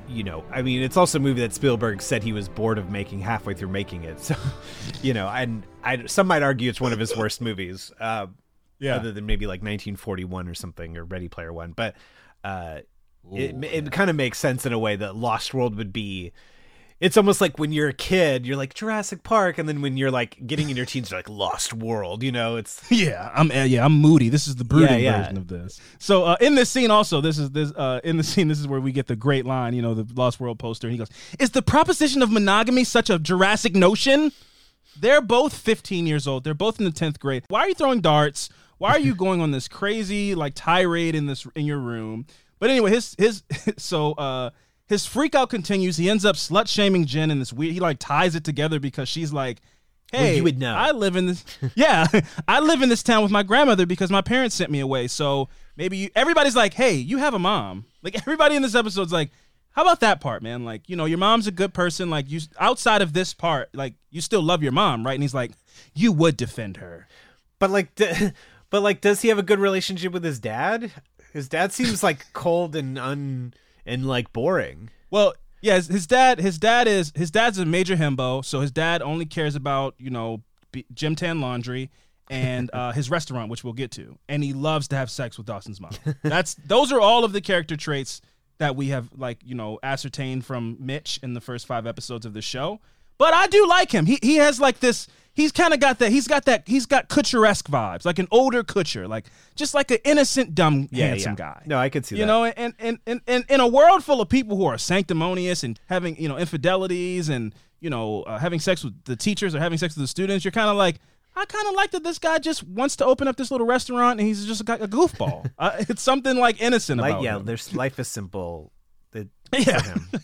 you know, I mean, it's also a movie that Spielberg said he was bored of making halfway through making it. So, you know, and I some might argue it's one of his worst movies. Uh, Yeah. other than maybe like 1941 or something or Ready Player One, but uh, it it kind of makes sense in a way that Lost World would be. It's almost like when you're a kid, you're like Jurassic Park, and then when you're like getting in your teens, you're like Lost World. You know, it's yeah, I'm uh, yeah, I'm moody. This is the brooding Yeah, yeah. version of this. So uh, in this scene, also, this is this uh, in the scene. This is where we get the great line. You know, the Lost World poster. And he goes, "Is the proposition of monogamy such a Jurassic notion?" They're both 15 years old. They're both in the 10th grade. Why are you throwing darts? Why are you going on this crazy like tirade in this in your room? But anyway, his his so uh his freak out continues. He ends up slut shaming Jen in this weird. He like ties it together because she's like, "Hey, you would know. I live in this. yeah, I live in this town with my grandmother because my parents sent me away. So maybe you, everybody's like, "Hey, you have a mom." Like everybody in this episode's like, "How about that part, man? Like, you know, your mom's a good person. Like, you outside of this part, like, you still love your mom, right?" And he's like, "You would defend her." but like, d- but like, does he have a good relationship with his dad? His dad seems like cold and un and like boring. Well, yeah, his, his dad, his dad is his dad's a major himbo, so his dad only cares about you know B- Jim Tan Laundry and uh, his restaurant, which we'll get to, and he loves to have sex with Dawson's mom. That's those are all of the character traits that we have like you know ascertained from Mitch in the first five episodes of the show. But I do like him. He he has like this. He's kind of got that. He's got that. He's got Kutcher-esque vibes, like an older Kutcher, like just like an innocent, dumb, handsome guy. No, I could see that. You that. know, and and, and and in a world full of people who are sanctimonious and having you know infidelities and you know uh, having sex with the teachers or having sex with the students, you're kind of like, I kind of like that this guy just wants to open up this little restaurant and he's just a, a goofball. uh, it's something like innocent like about yeah, him. there's life is simple. Yeah. for.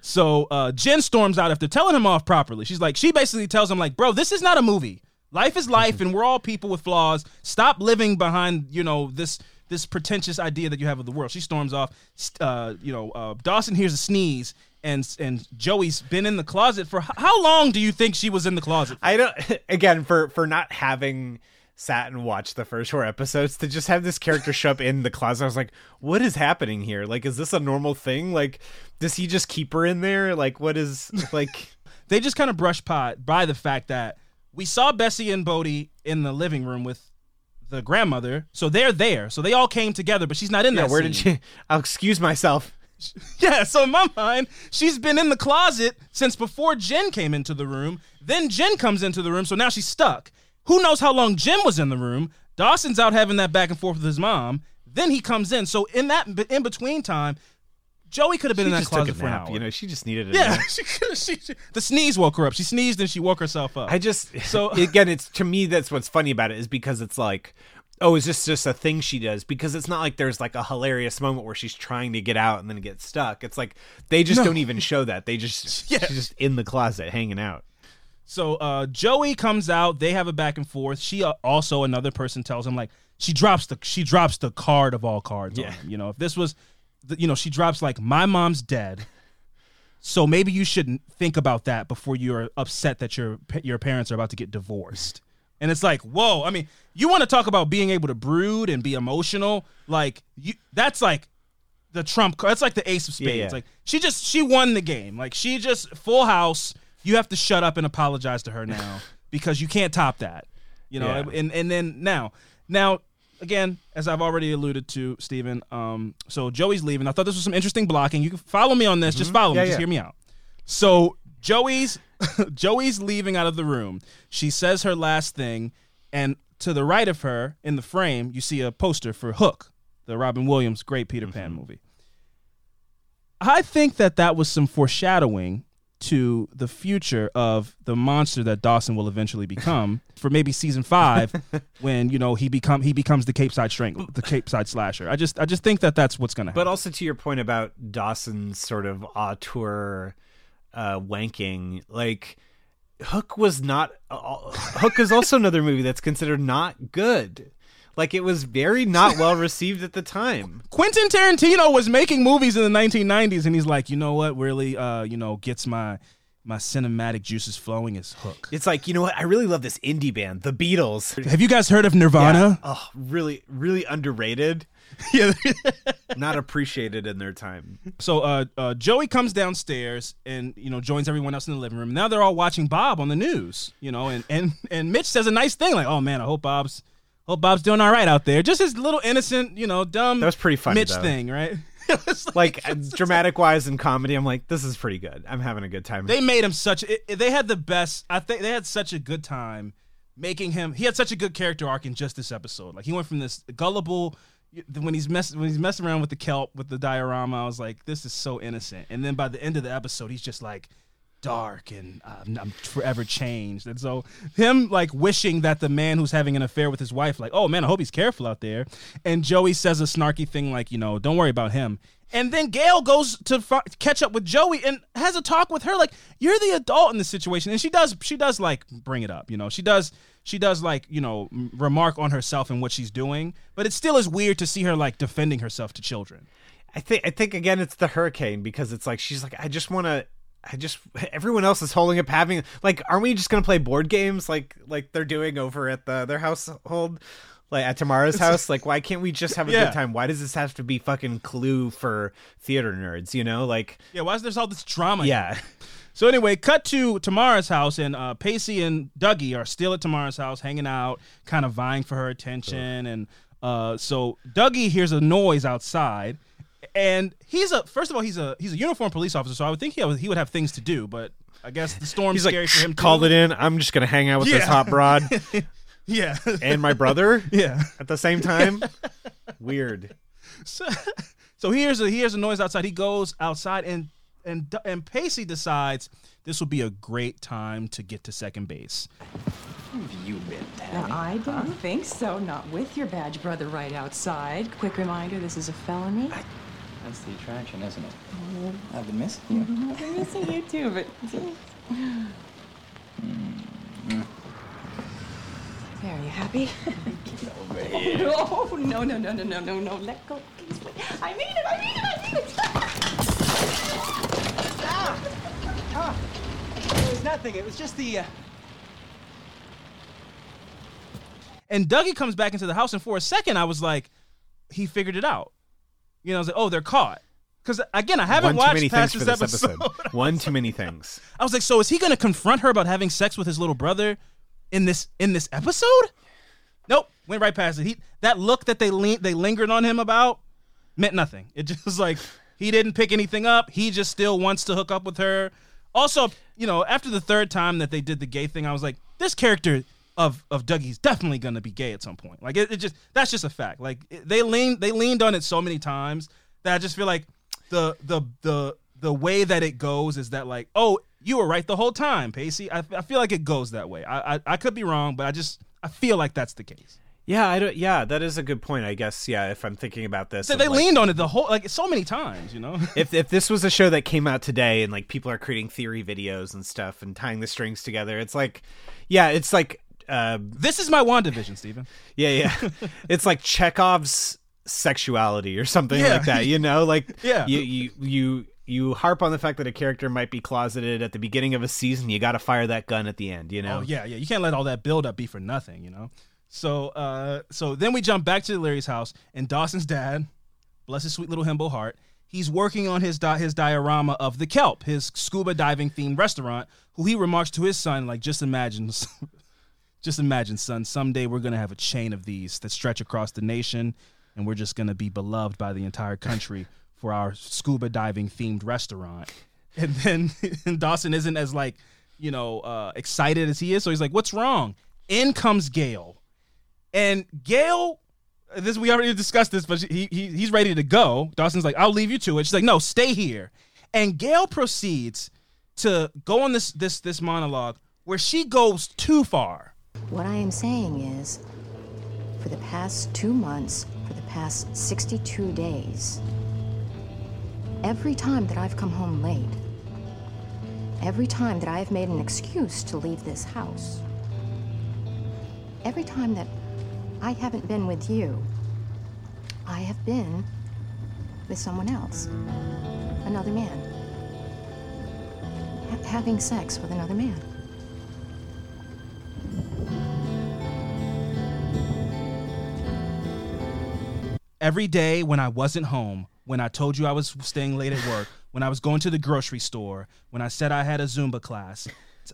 So uh, Jen storms out after telling him off properly. She's like, she basically tells him like, bro, this is not a movie. Life is life, and we're all people with flaws. Stop living behind you know this this pretentious idea that you have of the world. She storms off. Uh, you know, uh, Dawson hears a sneeze, and and Joey's been in the closet for how long? Do you think she was in the closet? I don't. Again, for for not having sat and watched the first four episodes to just have this character show up in the closet, I was like, what is happening here? Like, is this a normal thing? Like, does he just keep her in there? Like, what is like? they just kind of brush by, by the fact that we saw Bessie and Bodie in the living room with the grandmother, so they're there. So they all came together, but she's not in yeah, that. where scene. did you? I'll excuse myself. Yeah, so in my mind, she's been in the closet since before Jen came into the room. Then Jen comes into the room, so now she's stuck. Who knows how long Jen was in the room? Dawson's out having that back and forth with his mom. Then he comes in. So in that in between time, Joey could have been She in that closet for an hour. You know, she just needed a yeah, she, she, she- the sneeze woke her up. She sneezed and she woke herself up. I just So- again, it's to me that's what's funny about it is because it's like, oh, is this just a thing she does? Because it's not like there's like a hilarious moment where she's trying to get out and then get stuck. It's like they just don't even show that. They just Yeah. she's just in the closet hanging out. So uh, Joey comes out. They have a back and forth. She uh, also another person tells him like she drops the she drops the card of all cards. Yeah. on him. You know, if this was, the, you know, she drops like my mom's dead. So maybe you shouldn't think about that before you're upset that your your parents are about to get divorced. And it's like, whoa! I mean, you want to talk about being able to brood and be emotional? Like you, that's like the trump. card. That's like the ace of spades. Yeah, yeah. Like she just she won the game. Like she just full house. You have to shut up and apologize to her now because you can't top that. You know, Yeah. and and then now now again, as I've already alluded to, Stephen. Um, so Joey's leaving. I thought this was some interesting blocking. You can follow me on this. Just follow Mm-hmm. Yeah, me. Just hear me out. So Joey's Joey's leaving out of the room. She says her last thing, and to the right of her in the frame, you see a poster for Hook, the Robin Williams great Peter Pan Mm-hmm. movie. I think that that was some foreshadowing to the future of the monster that Dawson will eventually become for maybe season five, when you know he become he becomes the Capeside Strangler, the Capeside Slasher. I just I just think that that's what's gonna happen. But also to your point about Dawson's sort of auteur uh, wanking, like Hook was not. Uh, Hook is also another movie that's considered not good. Like it was very not well received at the time. Quentin Tarantino was making movies in the 1990s, and he's like, you know what, really, uh, you know, gets my my cinematic juices flowing is Hook. It's like you know what? I really love this indie band, the Beatles. Have you guys heard of Nirvana? Oh, really, really underrated. Yeah. Not appreciated in their time. so uh, uh, Joey comes downstairs and you know joins everyone else in the living room. Now they're all watching Bob on the news, you know, and and and Mitch says a nice thing like, "Oh man, I hope Bob's hope Bob's doing all right out there." Just his little innocent, you know, dumb. That was pretty funny, Mitch though. thing, right? Like uh, dramatic wise and comedy, I'm like, this is pretty good. I'm having a good time. they made him such it, it- they had the best i think they had such a good time making him he had such a good character arc in just this episode like he went from this gullible when he's mess when he's messing around with the kelp with the diorama i was like this is so innocent and then by the end of the episode he's just like dark and I'm- I'm forever changed. And so him like wishing that the man who's having an affair with his wife, like, oh man, I hope he's careful out there. And Joey says a snarky thing like, you know, don't worry about him. And then Gail goes to fi- catch up with Joey and has a talk with her like, you're the adult in this situation. And she does, she does like bring it up, you know, she does, she does like, you know, remark on herself and what she's doing. But it still is weird to see her like defending herself to children. I think I think again it's the hurricane because it's like she's like I just want to I just everyone else is holding up having like aren't we just going to play board games like like they're doing over at the their household like at Tamara's house like why can't we just have a Yeah. good time why does this have to be fucking clue for theater nerds you know like Yeah, why is there all this drama? yeah So anyway, cut to Tamara's house, and uh, Pacey and Dougie are still at Tamara's house, hanging out, kind of vying for her attention. And uh, so Dougie hears a noise outside, and he's a first of all he's a he's a uniformed police officer, so I would think he would, he would have things to do. But I guess the storm's he's like scary for him. called too. it in I'm just going to hang out with this hot broad Yeah, and my brother yeah. at the same time weird So, so he hears a he hears a noise outside. He goes outside, and and and Pacey decides this will be a great time to get to second base. Have you been, Tammy? Now, I don't think so. Not with your badge brother right outside. Quick reminder this is a felony. That's the attraction, isn't it? Mm-hmm. I've been missing you. Mm-hmm. I've been missing you too, but. There, mm-hmm. are you happy? Oh, no, no, no, no, no, no, no. Let go. Kingsley. I mean it, I mean it, I mean it. Ah. Ah. It was nothing. It was just the. Uh... And Dougie comes back into the house, and for a second, I was like, he figured it out. You know, I was like, oh, they're caught. Because again, I haven't one too watched many past things this for this episode. episode one too many things I was like, so is he going to confront her about having sex with his little brother in this in this episode? Nope, went right past it. He that look that they lean, they lingered on him about meant nothing. It just was like he didn't pick anything up. He just still wants to hook up with her. Also, you know, after the third time that they did the gay thing, I was like, this character of of Dougie's definitely gonna be gay at some point. Like it, it just that's just a fact. Like it- they leaned they leaned on it so many times that I just feel like the the the the way that it goes is that like oh you were right the whole time Pacey. I, I feel like it goes that way. I, I I could be wrong, but I just I feel like that's the case. Yeah, I don't. Yeah, that is a good point. I guess. Yeah, if I'm thinking about this, So they like, leaned on it the whole like so many times, you know. if if this was a show that came out today and like people are creating theory videos and stuff and tying the strings together, it's like, yeah, it's like, uh, this is my WandaVision, Stephen. yeah, yeah, it's like Chekhov's sexuality or something Yeah. like that. You know, like Yeah. you you you you harp on the fact that a character might be closeted at the beginning of a season, you got to fire that gun at the end. You know? Oh yeah, yeah. You can't let all that build up be for nothing, you know. So, uh, so then we jump back to Leery's house, and Dawson's dad, bless his sweet little himbo heart, he's working on his di- his diorama of the kelp, his scuba diving themed restaurant. Who he remarks to his son, like, just imagine, just imagine, son, someday we're gonna have a chain of these that stretch across the nation, and we're just gonna be beloved by the entire country for our scuba diving themed restaurant. And then and Dawson isn't as like, you know, uh, excited as he is, so he's like, "What's wrong?" In comes Gail, and Gail this we already discussed this, but he, he he's ready to go. Dawson's like, I'll leave you to it. She's like, no, stay here. And Gail proceeds to go on this this this monologue where she goes too far. What I am saying is, for the past two months, for the past 62 days, every time that I've come home late, every time that I have made an excuse to leave this house, every time that I haven't been with you. I have been with someone else. Another man. Ha- having sex with another man. Every day when I wasn't home, when I told you I was staying late at work, when I was going to the grocery store, when I said I had a Zumba class,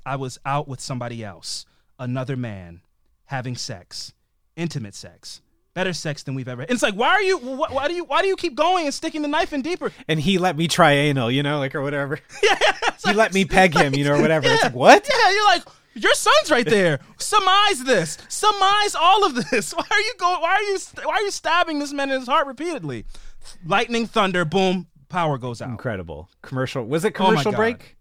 I was out with somebody else, another man, having sex intimate sex better sex than we've ever. And it's like, why are you? Why, why, do you? Why do you keep going and sticking the knife in deeper? And he let me try anal, you know, like or whatever. yeah, he like, let me peg him, you know, or whatever. Yeah, it's like what? Yeah, you're like. Your son's right there. Surmise this. Surmise all of this. Why are you going? Why are you? Why are you stabbing this man in his heart repeatedly? Lightning, thunder, boom, power goes out. Incredible commercial. Was it oh commercial oh break?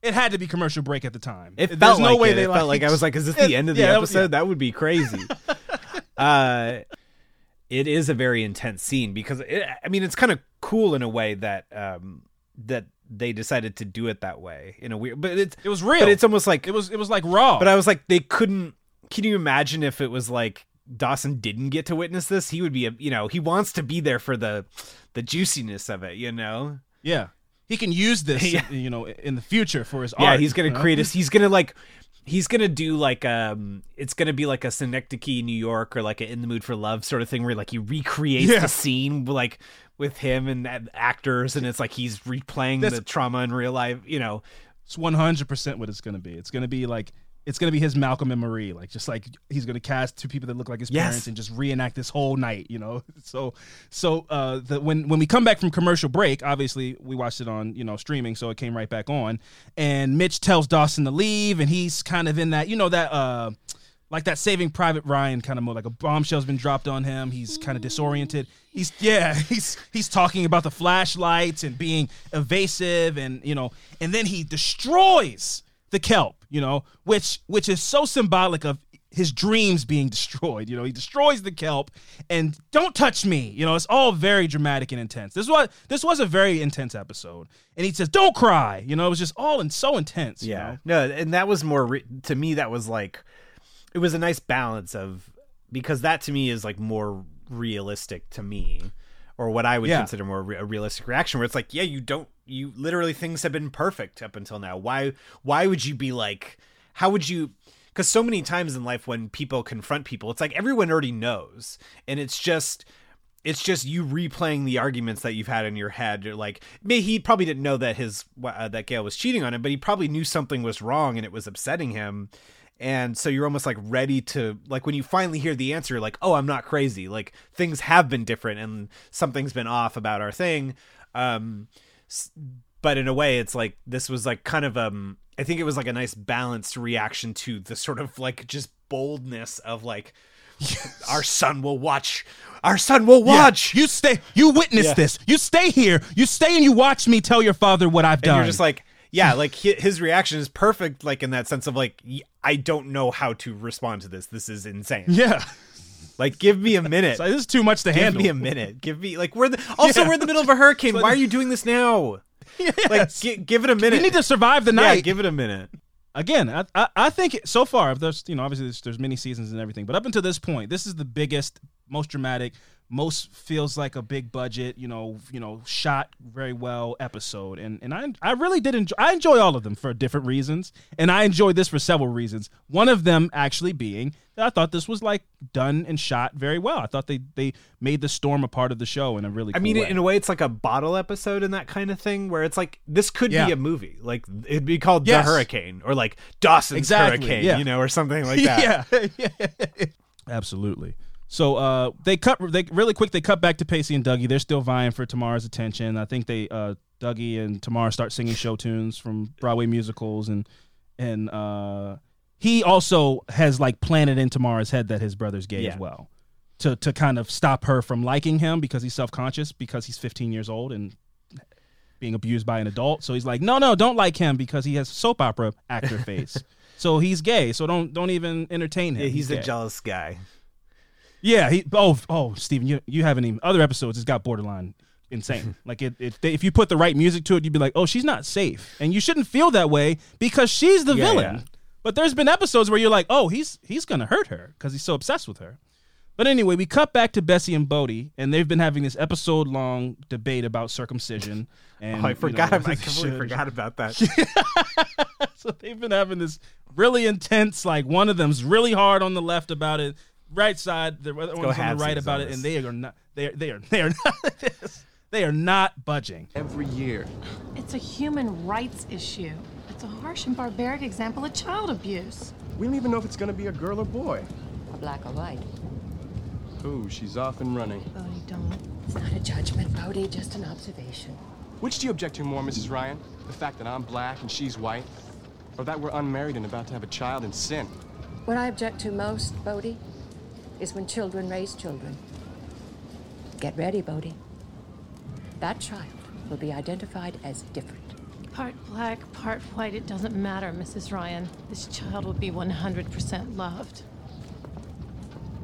It had to be commercial break at the time. It There's felt no like way it. they it felt like I was like, is this the end of the yeah, episode? That, yeah. that would be crazy. uh, it is a very intense scene because it, I mean it's kind of cool in a way that um that they decided to do it that way in a weird but it's it was real. but it's almost like it was it was like raw. But i was like they couldn't can you imagine if it was like dawson didn't get to witness this? He would be a you know he wants to be there for the the juiciness of it you know? Yeah. He can use this yeah. you know in the future for his yeah art, he's gonna create a he's gonna like he's gonna do like um it's gonna be like a synecdoche new york or like a in the mood for love sort of thing where like he recreates yeah. the scene like with him and actors and it's like he's replaying That's, the trauma in real life you know it's 100% what it's gonna be it's gonna be like it's gonna be his Malcolm and Marie, like just like he's gonna cast two people that look like his yes. parents and just reenact this whole night, you know. So, so uh, the, when when we come back from commercial break, obviously we watched it on you know streaming, so it came right back on, and Mitch tells Dawson to leave, and he's kind of in that you know that. uh like that Saving Private Ryan kind of mode. Like a bombshell's been dropped on him. He's kind of disoriented. He's yeah. He's he's talking about the flashlights and being evasive, and you know, and then he destroys the kelp, you know, which which is so symbolic of his dreams being destroyed. You know, he destroys the kelp and don't touch me. You know, it's all very dramatic and intense. This was this was a very intense episode. And he says, "Don't cry." You know, it was just all and so intense. Yeah, no, and that was more re- to me. That was like, it was a nice balance of because that to me is like more realistic to me or what I would yeah. consider more re- a realistic reaction, where it's like, yeah, you don't, you literally things have been perfect up until now. Why, why would you be like, how would you? Because so many times in life, when people confront people, it's like everyone already knows, and it's just. It's just you replaying the arguments that you've had in your head. You're like, maybe he probably didn't know that his uh, that Gail was cheating on him, but he probably knew something was wrong and it was upsetting him and so you're almost like ready to like when you finally hear the answer you're like oh i'm not crazy. Like things have been different and something's been off about our thing. Um but in a way it's like this was like kind of um i think it was like a nice balanced reaction to the sort of like just boldness of like yes. our son will watch. Our son will watch. Yeah. you stay you witness yeah. this. You stay here. You stay and you watch me tell your father what i've and done. you're just like yeah, like his reaction is perfect, like in that sense of like I don't know how to respond to this. This is insane. Yeah. Like, give me a minute. this is too much to give handle. Give me a minute. Give me like we're the also yeah. we're in the middle of a hurricane. Why are you doing this now? Yes. Like, g- give it a minute. We need to survive the night. Yeah, give it a minute. Again, I, I, I think so far, there's you know obviously there's, there's many seasons and everything, but up until this point, this is the biggest, most dramatic, most feels like a big budget, you know, you know, shot very well episode, and and I I really did enjoy. I enjoy all of them for different reasons, and I enjoyed this for several reasons. One of them actually being that I thought this was like done and shot very well. I thought they they made the storm a part of the show in a really. I cool mean, way. in a way, it's like a bottle episode and that kind of thing, where it's like this could Yeah. be a movie. Like it'd be called Yes. The Hurricane or like Dawson's Exactly, Hurricane, yeah. you know, or something like that. yeah, yeah, absolutely. So uh, they cut they really quick. They cut back to Pacey and Dougie. They're still vying for Tamara's attention. I think they uh, Dougie and Tamara start singing show tunes from Broadway musicals, and and uh, he also has like planted in Tamara's head that his brother's gay Yeah. as well, to to kind of stop her from liking him because he's self conscious because he's 15 years old and being abused by an adult. So he's like, no, no, don't like him because he has soap opera actor face. so he's gay. So don't don't even entertain him. Yeah, he's a gay. jealous guy. Yeah, he oh oh Steven, you you haven't even other episodes it's got borderline insane. like it, it they, if you put the right music to it, you'd be like, "Oh, she's not safe." And you shouldn't feel that way because she's the Yeah, villain. yeah. But there's been episodes where you're like, "Oh, he's he's going to hurt her because he's so obsessed with her." But anyway, we cut back to Bessie and Bodie, and they've been having this episode long debate about circumcision. And oh, I you forgot. know, I completely should- forgot about that. so they've been having this really intense. Like one of them's really hard on the left about it, right side. The other one's on the right about it, and they are not. They are. They are. They are not. they are not budging. Every year. It's a human rights issue. It's a harsh and barbaric example of child abuse. We don't even know if it's gonna be a girl or boy. A black or white. Ooh, she's off and running. Bodie, don't. It's not a judgment, Bodie, just an observation. Which do you object to more, Mrs. Ryan? The fact that I'm black and she's white? Or that we're unmarried and about to have a child in sin? What I object to most, Bodie, is when children raise children. Get ready, Bodie. That child will be identified as different. Part black, part white, it doesn't matter, Mrs. Ryan. This child will be 100% loved.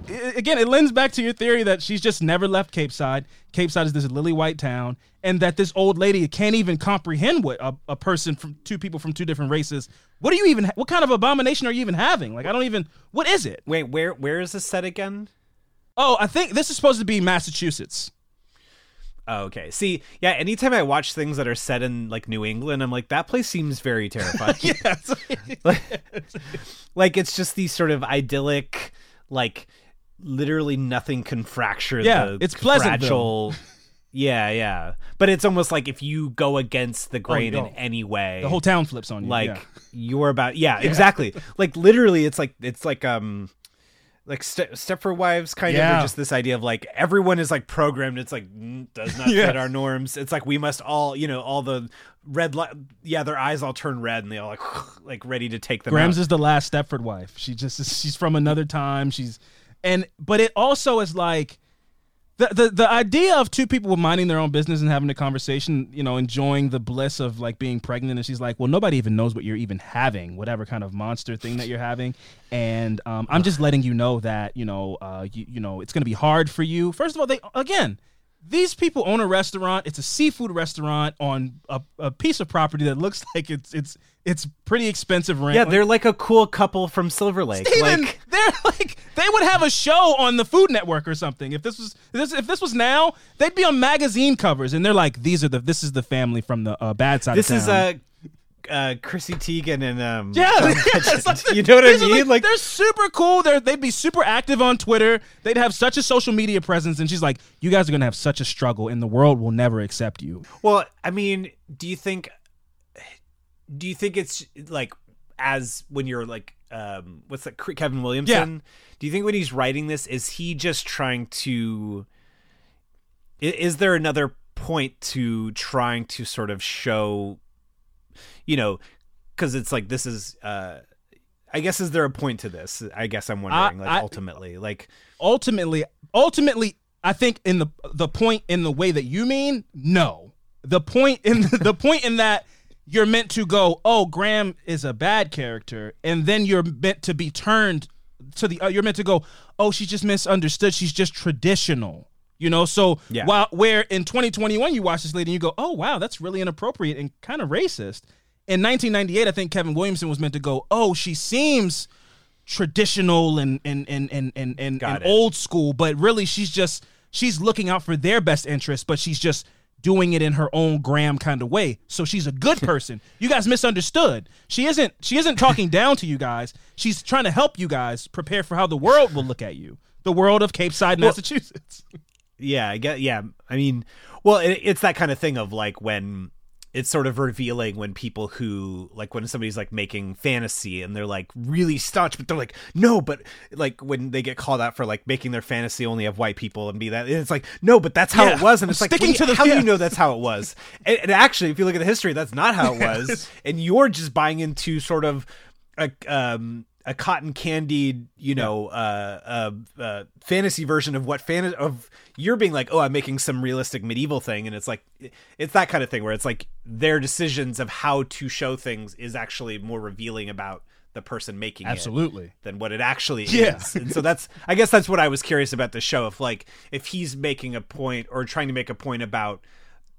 Again, it lends back to your theory that she's just never left Capeside. Cape Side is this lily white town, and that this old lady can't even comprehend what a, a person from two people from two different races. What are you even? What kind of abomination are you even having? Like, I don't even. What is it? Wait, where where is this set again? Oh, I think this is supposed to be Massachusetts. Oh, okay. See, yeah, anytime I watch things that are set in like New England, I'm like, that place seems very terrifying. yeah, like, like it's just these sort of idyllic, like literally nothing can fracture Yeah, the it's pleasant fragile. Yeah, yeah. But it's almost like if you go against the grain no. in any way, The whole town flips on you. like yeah. you're about yeah, exactly. like literally it's like it's like um like Ste- Stepford Wives kind of Yeah. or just this idea of like everyone is like programmed it's like mm, does not Yeah. fit our norms it's like we must all you know all the red light yeah their eyes all turn red and they all like like ready to take them Grams out. is the last Stepford wife. She just is, she's from another time. She's and but it also is like the, the the idea of two people minding their own business and having a conversation, you know, enjoying the bliss of like being pregnant, and she's like, "Well, nobody even knows what you're even having, whatever kind of monster thing that you're having," and um, I'm just letting you know that you know, uh, you, you know, it's gonna be hard for you. First of all, they again, these people own a restaurant. It's a seafood restaurant on a, a piece of property that looks like it's it's it's pretty expensive rent. yeah they're like a cool couple from Silver Lake Steven, like they're like they would have a show on the Food Network or something. If this was if this, if this was now, they'd be on magazine covers, and they're like, "These are the this is the family from the uh, bad side." this of is town. uh uh Chrissy Teigen and um Yeah, Legend. like- you know what I mean like they're super cool. They're they'd be super active on Twitter. They'd have such a social media presence, and she's like, "You guys are gonna have such a struggle, and the world will never accept you." Well, I mean, do you think do you think it's like as when you're like um what's that Kevin Williamson? Do you think when he's writing this is he just trying to is there another point to trying to sort of show you know cuz it's like this is uh I guess is there a point to this? I guess I'm wondering like I- ultimately like ultimately ultimately i think in the the point in the way that you mean no the point in the point in that you're meant to go oh Grams is a bad character and then you're meant to be turned to the uh, you're meant to go oh she's just misunderstood she's just traditional you know so Yeah. while where in 2021 you watch this lady and you go oh wow that's really inappropriate and kind of racist in 1998 i think kevin williamson was meant to go oh she seems traditional and and and and and, and, and old school, but really she's just she's looking out for their best interest, but she's just doing it in her own Grams kind of way. So she's a good person. you guys misunderstood. She isn't she isn't talking down to you guys. She's trying to help you guys prepare for how the world will look at you. The world of Capeside, Well- Massachusetts. Yeah, I get. Yeah, I mean, well, it, it's that kind of thing of like when it's sort of revealing when people who like when somebody's like making fantasy and they're like really staunch, but they're like no, but like when they get called out for like making their fantasy only have white people and be that, and it's like no, but that's how Yeah, it was, and I'm it's like sticking to the- how do yeah. you know that's how it was? and, and actually, if you look at the history, that's not how it was, and you're just buying into sort of a um a cotton candied, you know, uh, uh, uh, fantasy version of what fan of you're being like, oh, I'm making some realistic medieval thing, and it's like, it's that kind of thing where it's like their decisions of how to show things is actually more revealing about the person making it Absolutely. than what it actually Yeah. is. And so that's, I guess that's what I was curious about the show. If like, if he's making a point or trying to make a point about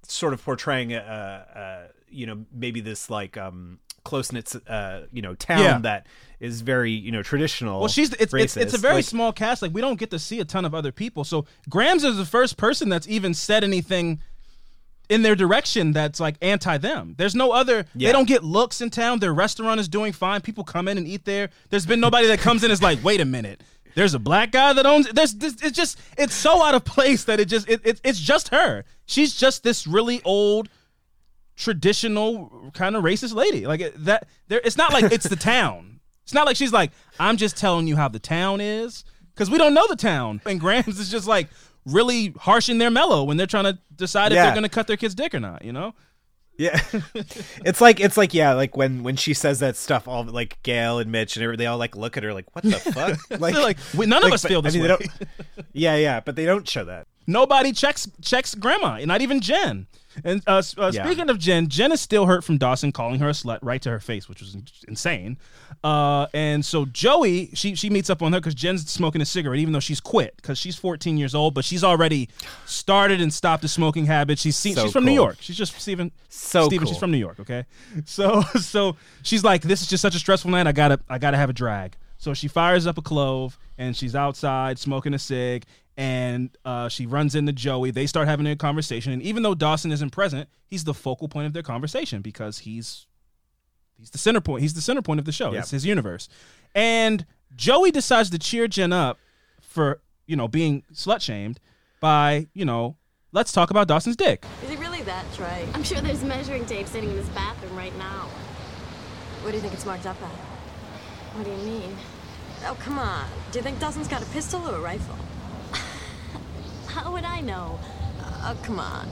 sort of portraying a, a, a you know, maybe this like, um, close knit, uh, you know, town Yeah. that is very, you know, traditional. Well, she's it's, it's it's a very Like, small cast. Like we don't get to see a ton of other people. So Grams is the first person that's even said anything in their direction that's like anti them. There's no other. Yeah. They don't get looks in town. Their restaurant is doing fine. People come in and eat there. There's been nobody that comes in is like, wait a minute. There's a black guy that owns. There's this. It's just. It's so out of place that it just. It, it, it's just her. She's just this really old traditional kind of racist lady. Like that there it's not like it's the town. It's not like she's like, I'm just telling you how the town is. Cause we don't know the town. And Grams is just like really harsh in their mellow when they're trying to decide if Yeah. they're gonna cut their kid's dick or not, you know? Yeah, it's like it's like yeah, like when when she says that stuff, all like Gail and Mitch and every, they all like look at her like, what the fuck? They're like, "We- none of us but- feel this they way." don't- yeah, yeah, but they don't show that. Nobody checks checks grandma, not even Jen. And uh, uh, Yeah. speaking of Jen, Jen is still hurt from Dawson calling her a slut right to her face, which was insane. Uh, and so Joey, she she meets up on her because Jen's smoking a cigarette, even though she's quit because she's 14 years old, but she's already started and stopped the smoking habit. She's seen, So she's from New. York. She's just Steven. So Steven, she's from New York. Okay, so so she's like, this is just such a stressful night. I gotta I gotta have a drag. So she fires up a clove and she's outside smoking a cig and uh, she runs into Joey. They start having a conversation, and even though Dawson isn't present, he's the focal point of their conversation because he's he's the center point. He's the center point of the show. Yep. It's his universe. And Joey decides to cheer Jen up for you know being slut shamed by you know let's talk about Dawson's dick. Is it really that, Trey? I'm sure there's measuring tape sitting in his bathroom right now. What do you think it's marked up at? What do you mean? Oh, come on. Do you think Dawson's got a pistol or a rifle? How would I know? Uh, oh, come on.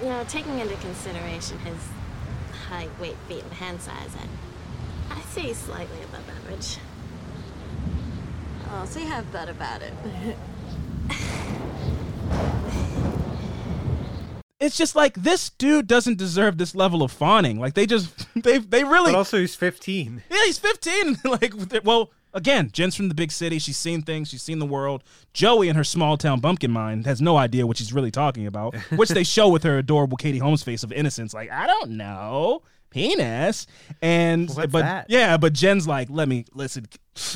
You know, taking into consideration his height, weight, feet, and hand size, I, I say he's slightly above average. Oh, so you have thought about it. It's just like this dude doesn't deserve this level of fawning. Like they just they they really But also, he's 15. Yeah, he's 15. like, well, again, Jen's from the big city. She's seen things. She's seen the world. Joey, in her small town bumpkin mind, has no idea what she's really talking about, which they show with her adorable Katie Holmes face of innocence. Like, I don't know, penis. And What's but that? yeah, but Jen's like, let me listen,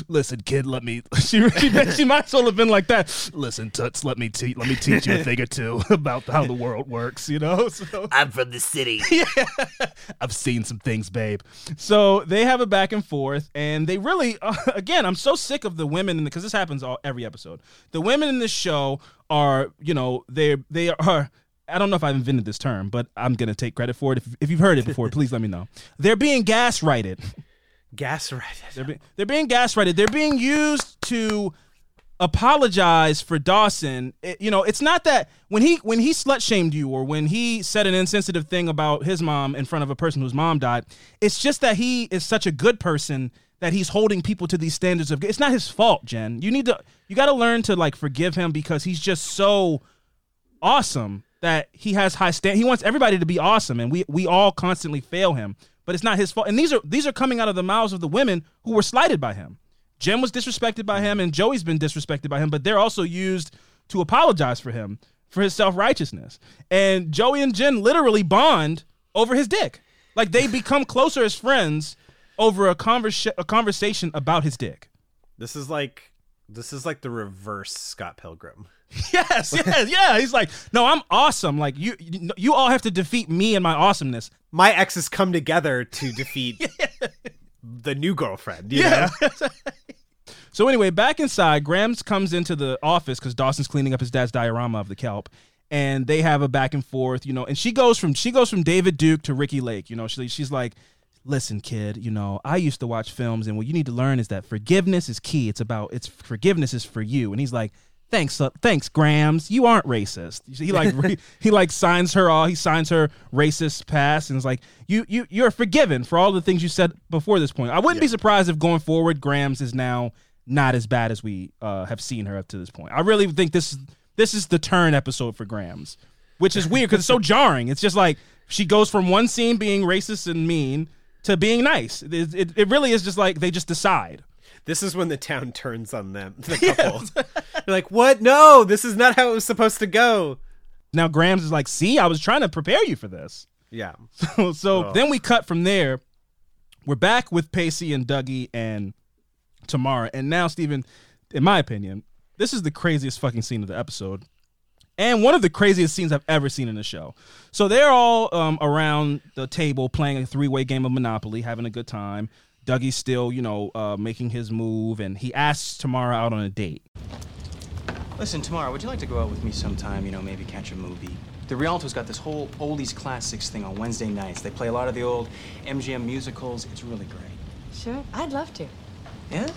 listen, kid, let me. She she, she might as well have been like that. Listen, toots, let me teach, let me teach you a thing or two about how the world works. You know, so I'm from the city. yeah. I've seen some things, babe. So they have a back and forth, and they really, uh, again, I'm so sick of the women in because this happens all every episode. The women in this show are, you know, they they are. I don't know if I've invented this term, but I'm gonna take credit for it. If, if you've heard it before, please let me know. They're being gaslighted. Gaslighted. They're, be, they're being gaslighted. They're being used to apologize for Dawson. It- you know, it's not that when he when he slut shamed you or when he said an insensitive thing about his mom in front of a person whose mom died. It's just that he is such a good person that he's holding people to these standards of. It's not his fault, Jen. You need to you got to learn to like forgive him because he's just so awesome that he has high stand. He wants everybody to be awesome, and we we all constantly fail him. But it's not his fault. And these are these are coming out of the mouths of the women who were slighted by him. Jen was disrespected by him, and Joey's been disrespected by him. But they're also used to apologize for him for his self righteousness. And Joey and Jen literally bond over his dick. Like they become closer as friends over a conversa- a conversation about his dick. This is like This is like the reverse Scott Pilgrim. yes, yes, yeah. He's like, no, I'm awesome. Like you, you, you all have to defeat me and my awesomeness. My exes come together to defeat the new girlfriend. You Yeah. know? So anyway, back inside, Grams comes into the office because Dawson's cleaning up his dad's diorama of the kelp, and they have a back and forth, you know. And she goes from she goes from David Duke to Ricki Lake, you know. She, she's like, "Listen, kid, you know, I used to watch films, and what you need to learn is that forgiveness is key. It's about it's forgiveness is for you." And he's like, "Thanks, uh, thanks, Grams. You aren't racist." He like re- he like signs her all. He signs her racist pass, and is like, "You you you're forgiven for all the things you said before this point." I wouldn't be surprised if going forward, Grams is now not as bad as we uh, have seen her up to this point. I really think this this is the turn episode for Grams, which is weird because it's so jarring. It's just like she goes from one scene being racist and mean to being nice. It, it, it really is just like they just decide. This is when the town turns on them, the couple. They're like, "What? No, this is not how it was supposed to go." Now Grams is like, "See, I was trying to prepare you for this." Yeah. So, so Oh. then we cut from there. We're back with Pacey and Dougie and Tamara, and now Stephen, in my opinion, this is the craziest fucking scene of the episode, and one of the craziest scenes I've ever seen in the show. So they're all um, around the table playing a three-way game of Monopoly, having a good time. Dougie's still, you know, uh, making his move, and he asks Tamara out on a date. Listen, Tamara, would you like to go out with me sometime? You know, maybe catch a movie. The Rialto's got this whole oldies classics thing on Wednesday nights. They play a lot of the old MGM musicals. It's really great. Sure, I'd love to. Yeah?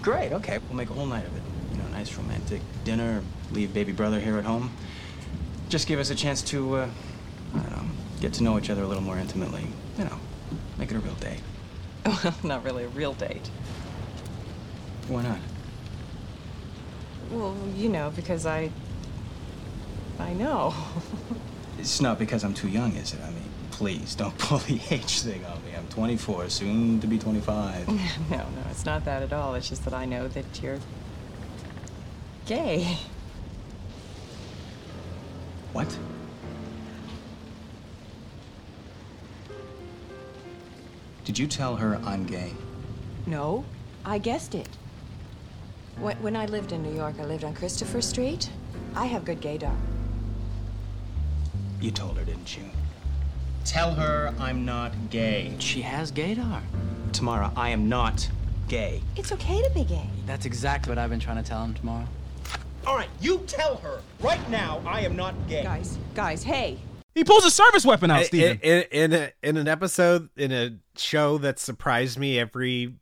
Great, okay. We'll make a whole night of it. You know, nice romantic dinner, leave baby brother here at home. Just give us a chance to, uh, I don't know, get to know each other a little more intimately. You know, make it a real date. Well, not really a real date. Why not? Well, you know, because I. I know. It's not because I'm too young, is it? I mean, please don't pull the age thing on me. I'm 24, soon to be 25. no, no, it's not that at all. It's just that I know that you're. gay. What? Did you tell her I'm gay? No, I guessed it. When, when I lived in New York, I lived on Christopher Street. I have good gaydar. You told her, didn't you? Tell her I'm not gay. She has gaydar. Tamara, I am not gay. It's okay to be gay. That's exactly what I've been trying to tell him Tamara. All right, you tell her right now I am not gay. Guys, guys, hey. He pulls a service weapon out, In, Steven. in, in, a, in an episode, in a show that surprised me every,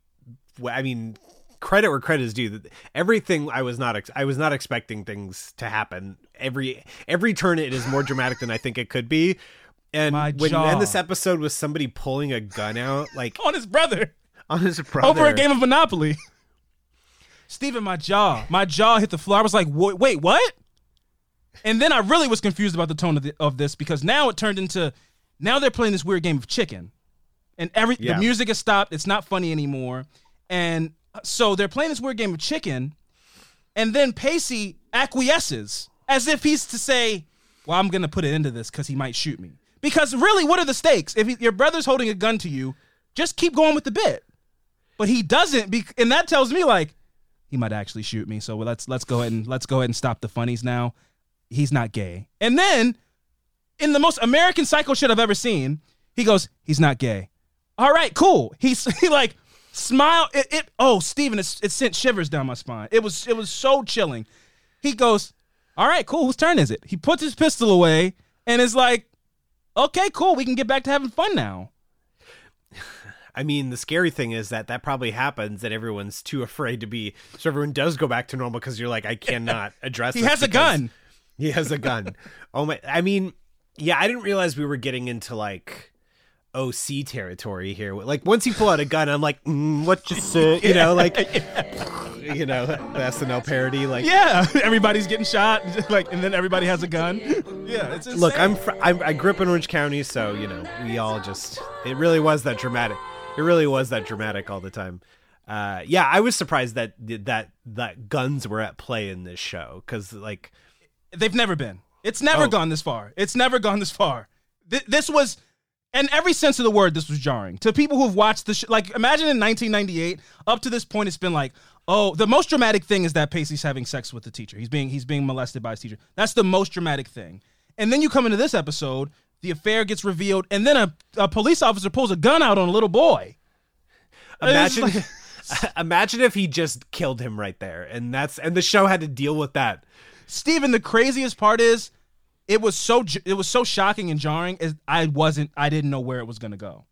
I mean, credit where credit is due. Everything I was not, ex- I was not expecting things to happen. Every every turn, it is more dramatic than I think it could be. And My when you end this episode with somebody pulling a gun out, like on his brother, on his brother, over a game of Monopoly. Steven, my jaw, my jaw hit the floor. I was like, "Wait, wait, what?" And then I really was confused about the tone of, the, of this because now it turned into now they're playing this weird game of chicken, and every Yeah. the music has stopped. It's not funny anymore, and so they're playing this weird game of chicken, and then Pacey acquiesces as if he's to say, "Well, I'm gonna put it into this because he might shoot me." Because really, what are the stakes? If he, your brother's holding a gun to you, just keep going with the bit. But he doesn't, be, and that tells me like he might actually shoot me. So let's let's go ahead and let's go ahead and stop the funnies now. He's not gay. And then, in the most American psycho shit I've ever seen, he goes, "He's not gay." All right, cool. He's he like smile. It, it oh Steven, it's, it sent shivers down my spine. It was it was so chilling. He goes, "All right, cool. Whose turn is it?" He puts his pistol away and is like, "Okay, cool. We can get back to having fun now." I mean, the scary thing is that that probably happens, that everyone's too afraid to be. So everyone does go back to normal because you're like, I cannot address. He has a gun. He has a gun. oh my! I mean, yeah, I didn't realize we were getting into like OC territory here. Like once you pull out a gun, I'm like, mm, what you uh, you know, like you know, the SNL parody. Like, Yeah, everybody's getting shot, like, and then everybody has a gun. Yeah, it's insane. look, I'm, fr- I'm I grew up in Orange County, so you know, we all just it really was that dramatic. It really was that dramatic all the time. Uh, yeah, I was surprised that that that guns were at play in this show because like they've never been. It's never Oh. gone this far. It's never gone this far. Th- this was, in every sense of the word, this was jarring to people who've watched the show. Like, imagine in 1998, up to this point, it's been like, oh, the most dramatic thing is that Pacey's having sex with the teacher. He's being he's being molested by his teacher. That's the most dramatic thing. And then you come into this episode, the affair gets revealed, and then a, a police officer pulls a gun out on a little boy. Imagine, imagine if he just killed him right there, and that's and the show had to deal with that. Steven, the craziest part is it was so it was so shocking and jarring is I wasn't I didn't know where it was gonna go.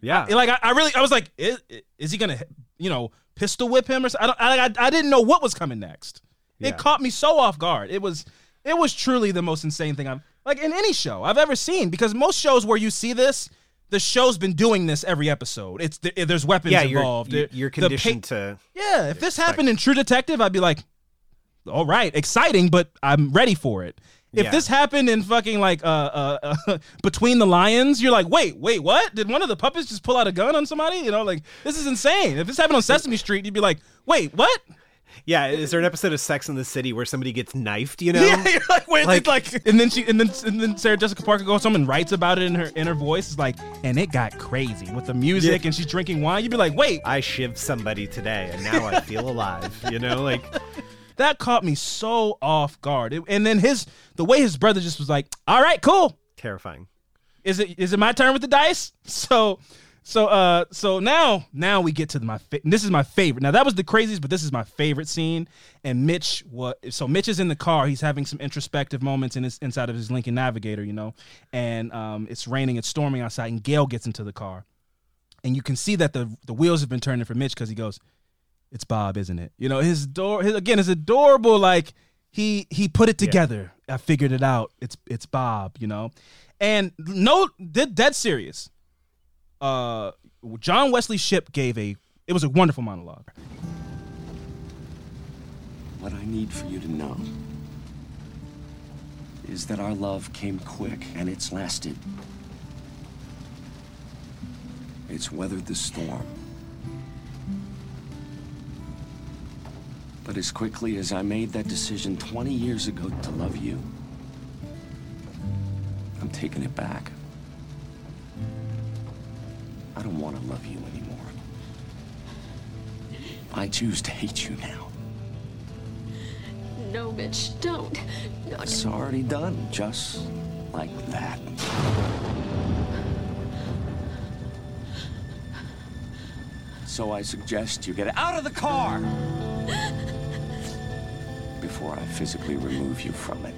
Yeah, like I, I really I was like, is, is he gonna you know pistol whip him or something? I don't I, I, I didn't know what was coming next. Yeah. It caught me so off guard. It was it was truly the most insane thing I've like in any show I've ever seen because most shows where you see this. The show's been doing this every episode. It's there's weapons yeah, you're, involved. you're- You're the pa- conditioned to. yeah, if this happened in True Detective, I'd be like, all right, exciting, but I'm ready for it. If Yeah. this happened in fucking like uh, uh, uh Between the Lions, you're like, wait, wait, what? Did one of the puppets just pull out a gun on somebody? You know, like this is insane. If this happened on Sesame Street, you'd be like, wait, what? Yeah, is there an episode of Sex in the City where somebody gets knifed? You know, Yeah, you're like, wait, Like- like, and then she, and then, and then Sarah Jessica Parker goes home and writes about it in her in her voice. It's like, and it got crazy with the music, Yeah. and she's drinking wine. You'd be like, wait, I shivved somebody today, and now I feel alive. You know, like that caught me so off guard. It- and then his the way his brother just was like, "All right, cool. terrifying. Is it is it my turn with the dice?" So so uh so now now we get to my fa- this is my favorite. Now that was the craziest, but this is my favorite scene. And Mitch what so Mitch is in the car. He's having some introspective moments in his inside of his Lincoln Navigator, you know. And um it's raining, it's storming outside, and Gail gets into the car. And you can see that the the wheels have been turning for Mitch because he goes, it's Bob, isn't it? You know, his door his, again is adorable. Like he he put it together. I figured it out. It's it's Bob, you know, and no, dead, dead serious. Uh, John Wesley Shipp gave a. It was a wonderful monologue. What I need for you to know is that our love came quick and it's lasted. It's weathered the storm. But as quickly as I made that decision 20 years ago to love you, I'm taking it back. I don't want to love you anymore. I choose to hate you now. No, Mitch, don't. No, It's already done, just like that. So I suggest you get out of the car before I physically remove you from it.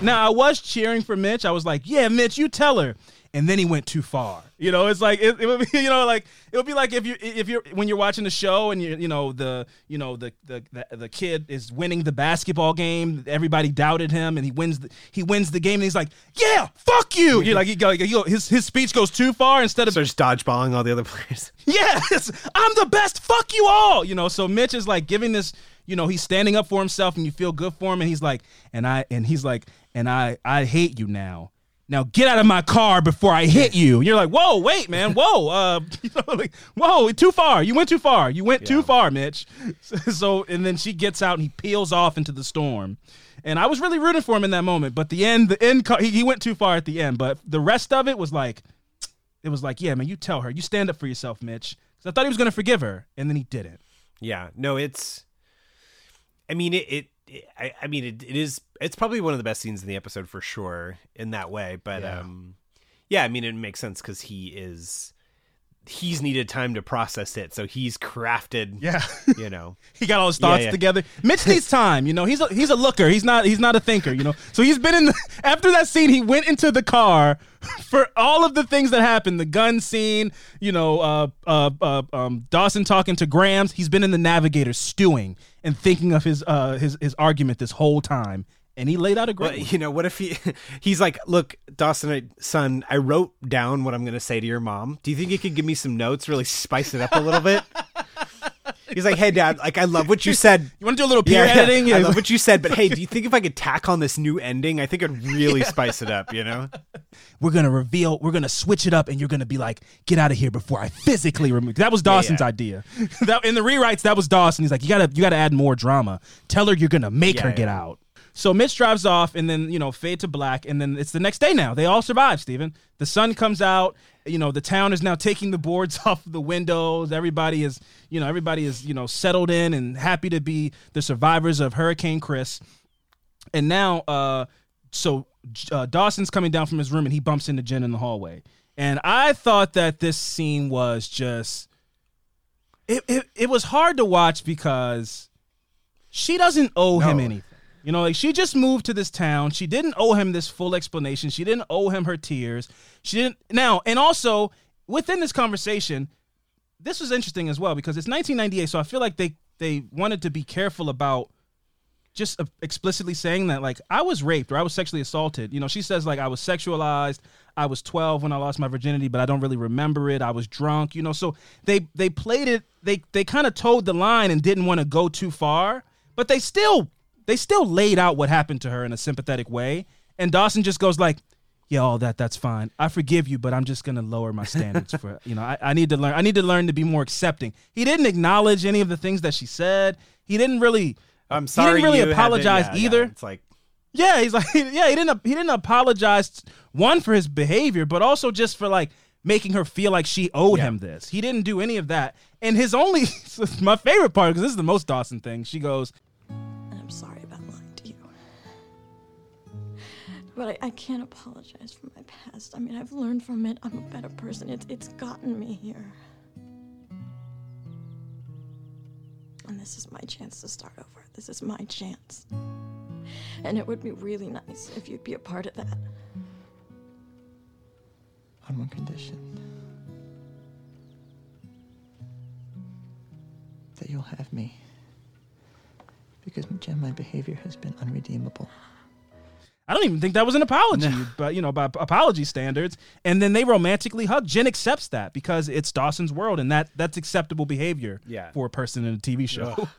Now I was cheering for Mitch. I was like, "Yeah, Mitch, you tell her." And then he went too far. You know, it's like it, it would be, you know, like it would be like if you if you're when you're watching the show and you you know the you know the, the the the kid is winning the basketball game. Everybody doubted him, and he wins the he wins the game, and he's like, "Yeah, fuck you." You're like, he go, he go, his his speech goes too far instead of starts dodgeballing all the other players. Yes, I'm the best. Fuck you all. You know, so Mitch is like giving this, you know, he's standing up for himself and you feel good for him. And he's like, and I, and he's like, and I, I hate you now. Now get out of my car before I hit you. And you're like, whoa, wait, man, whoa, uh, you know, like, whoa, too far. You went too far. You went too far, Mitch. So, and then she gets out and he peels off into the storm. And I was really rooting for him in that moment. But the end, the end, he, he went too far at the end. But the rest of it was like, it was like, yeah, man, you tell her, you stand up for yourself, Mitch. Because I thought he was going to forgive her, and then he didn't. Yeah, no, it's. I mean, it, it I, I mean, it, it is. It's probably one of the best scenes in the episode for sure in that way. But Yeah. um, yeah, I mean, it makes sense because he is. He's needed time to process it, so he's crafted. Yeah. you know, He got all his Yeah, thoughts yeah. together. Mitch needs time, you know. He's a, he's a looker. He's not he's not a thinker, you know. So he's been in the, after that scene. He went into the car for all of the things that happened. The gun scene, you know, uh, uh, uh, um, Dawson talking to Grams. He's been in the Navigator stewing and thinking of his uh his his argument this whole time, and he laid out a great. You know, what if he he's like, look, Dawson, son, I wrote down what I'm going to say to your mom. Do you think you could give me some notes, really spice it up a little bit? He's like, hey, dad, like I love what you said. You want to do a little peer editing? Yeah, I love what you said, but hey, do you think if I could tack on this new ending, I think it'd really spice it up, you know? we're gonna reveal, we're gonna switch it up, and you're gonna be like, "Get out of here before I physically remove." That was Dawson's yeah. idea. that in the rewrites, that was Dawson. He's like, "You gotta, you gotta add more drama. Tell her you're gonna make Yeah, her get out." So Mitch drives off, and then you know, fade to black, and then it's the next day. Now. They all survive. Steven, the sun comes out, you know the town is now taking the boards off the windows. Everybody is you know everybody is you know settled in and happy to be the survivors of hurricane chris. And now uh so uh, dawson's coming down from his room and he bumps into jen in the hallway. And i thought that this scene was just it, it, it was hard to watch because she doesn't owe him anything you know, like she just moved to this town. She didn't owe him this full explanation. She didn't owe him her tears. She didn't. Now, and also within this conversation, this was interesting as well because it's 1998. So I feel like they they wanted to be careful about just uh, explicitly saying that like I was raped or I was sexually assaulted. You know, she says like I was sexualized. I was 12 when I lost my virginity, but I don't really remember it. I was drunk. You know, so they they played it. They they kind of towed the line and didn't want to go too far, but they still they still laid out what happened to her in a sympathetic way. And Dawson just goes like, "Yeah, all that that's fine. I forgive you, but I'm just gonna lower my standards for you know. I, I need to learn. I need to learn to be more accepting." He didn't acknowledge any of the things that she said. He didn't really. I'm sorry. He didn't really you had to- apologize yeah, yeah. either. It's like Yeah, he's like, yeah, he didn't he didn't apologize one for his behavior, but also just for like making her feel like she owed him this. He didn't do any of that. And his only my favorite part because this is the most Dawson thing. She goes, But I, I can't apologize for my past. I mean, I've learned from it. I'm a better person. It's, it's gotten me here. And this is my chance to start over. This is my chance. And it would be really nice if you'd be a part of that. On one condition that you'll have me. Because, Jen, my behavior has been unredeemable. I don't even think that was an apology, but you know, by apology standards. And then they romantically hug. Jen accepts that because it's Dawson's world, and that that's acceptable behavior Yeah. for a person in a TV show.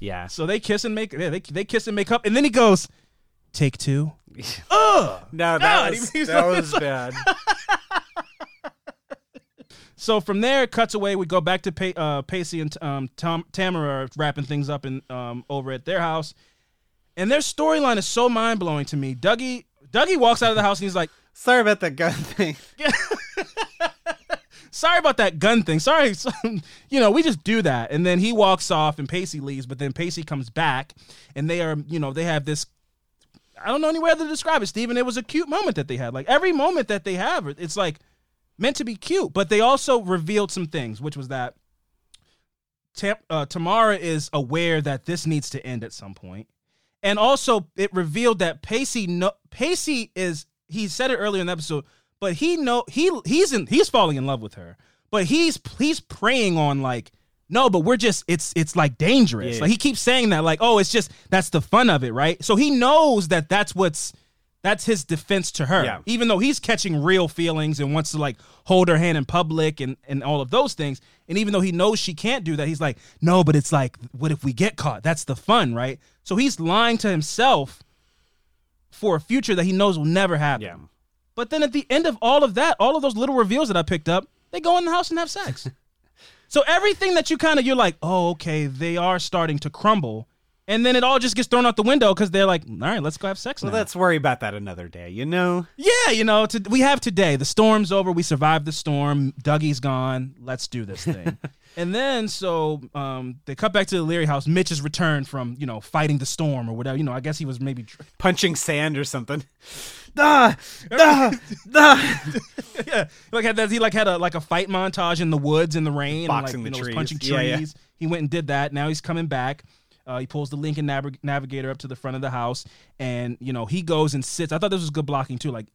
Yeah. so they kiss and make yeah, they they kiss and make up, and then he goes, "Take two. Ugh. No, that God, was, that was bad. So from there, it cuts away. We go back to pa- uh, Pacey and um, Tom Tamara wrapping things up in um, over at their house, and their storyline is so mind blowing to me. Dougie Dougie walks out of the house and he's like, "Sorry about that gun thing." Sorry about that gun thing. Sorry, you know we just do that. And then he walks off and Pacey leaves, but then Pacey comes back, and they are you know they have this. I don't know any way to describe it, Steven. It was a cute moment that they had. Like every moment that they have, it's like meant to be cute. But they also revealed some things, which was that Tam- uh, Tamara is aware that this needs to end at some point, and also it revealed that Pacey no Pacey is he said it earlier in the episode, but he know he he's in he's falling in love with her, but he's he's preying on like no, but we're just it's it's like dangerous. Yeah. Like he keeps saying that like oh it's just that's the fun of it, right? So he knows that that's what's that's his defense to her. Yeah. Even though he's catching real feelings and wants to like hold her hand in public and and all of those things, and even though he knows she can't do that, he's like, no, but it's like, what if we get caught? That's the fun, right? So he's lying to himself for a future that he knows will never happen. Yeah. But then at the end of all of that, all of those little reveals that I picked up, they go in the house and have sex. so everything that you kind of you're like, oh, okay, they are starting to crumble. And then it all just gets thrown out the window because they're like, all right, let's go have sex Well, now. let's worry about that another day. You know. Yeah, you know, to, we have today. The storm's over. We survived the storm. Dougie's gone. Let's do this thing. and then so um, they cut back to the Leery house. Mitch has returned from you know fighting the storm or whatever. You know, I guess he was maybe tr- punching sand or something. Ah, ah, ah. yeah, like had that. He like had a like a fight montage in the woods in the rain, Boxing and, like, the know, was trees. punching Yeah, yeah. trees. He went and did that. Now he's coming back. Uh, he pulls the Lincoln Nav- Navigator up to the front of the house, and you know he goes and sits. I thought this was good blocking too. Like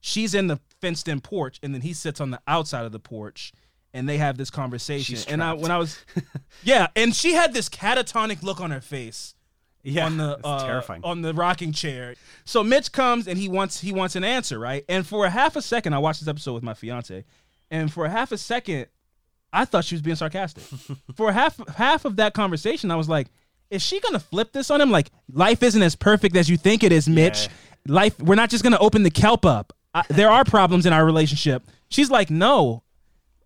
she's in the fenced-in porch, and then he sits on the outside of the porch, and they have this conversation. She's and I, when I was, yeah, and she had this catatonic look on her face. Yeah, on the uh, terrifying. on the rocking chair. So Mitch comes and he wants he wants an answer, right? And for a half a second, I watched this episode with my fiance, and for a half a second, I thought she was being sarcastic. for half half of that conversation, I was like, is she gonna flip this on him? Like, life isn't as perfect as you think it is, Mitch. Life, we're not just gonna open the kelp up. I, there are problems in our relationship. She's like, no,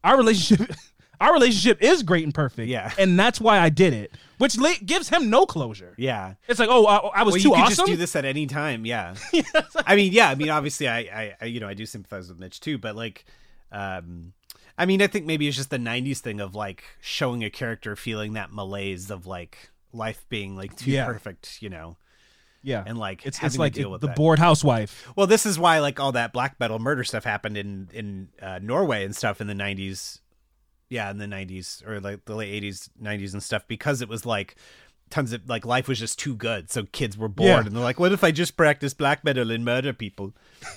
our relationship. Our relationship is great and perfect, Yeah. and that's why I did it, which la- gives him no closure. Yeah. It's like, oh, I, I was well, too you could awesome. just do this at any time. Yeah. I mean, yeah. I mean, obviously, I, I, I, you know, I do sympathize with Mitch too, but like, Um, I mean, I think maybe it's just the '90s thing of like showing a character feeling that malaise of like life being like too Yeah. perfect, you know. Yeah, and like It's- it's like to deal it- the that. bored housewife. Well, this is why like all that black metal murder stuff happened in in uh, Norway and stuff in the '90s. Yeah, in the '90s or like the late '80s, '90s and stuff because it was like tons of like life was just too good, so kids were bored Yeah. and they're like, "What if I just practice black metal and murder people?"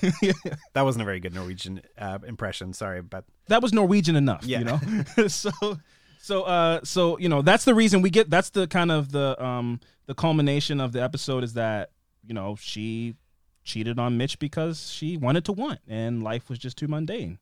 That wasn't a very good Norwegian uh, impression. Sorry, but that was Norwegian enough, Yeah. you know. so so uh so you know that's the reason we get that's the kind of the um the culmination of the episode is that you know she cheated on Mitch because she wanted to want and life was just too mundane.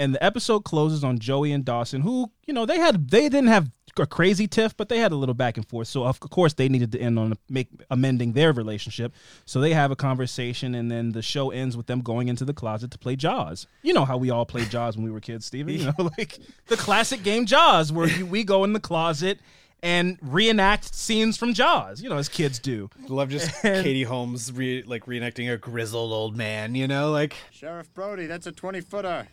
And the episode closes on Joey and Dawson who, you know, they had they didn't have a crazy tiff, but they had a little back and forth. So of course they needed to end on make amending their relationship. So they have a conversation, and then the show ends with them going into the closet to play Jaws. You know how we all played Jaws when we were kids, Stephen. You know, like the classic game Jaws, where you, we go in the closet and reenact scenes from Jaws. You know, as kids do. love just And- Katie Holmes re- like reenacting a grizzled old man. You know, like Sheriff Brody, that's a 20 footer.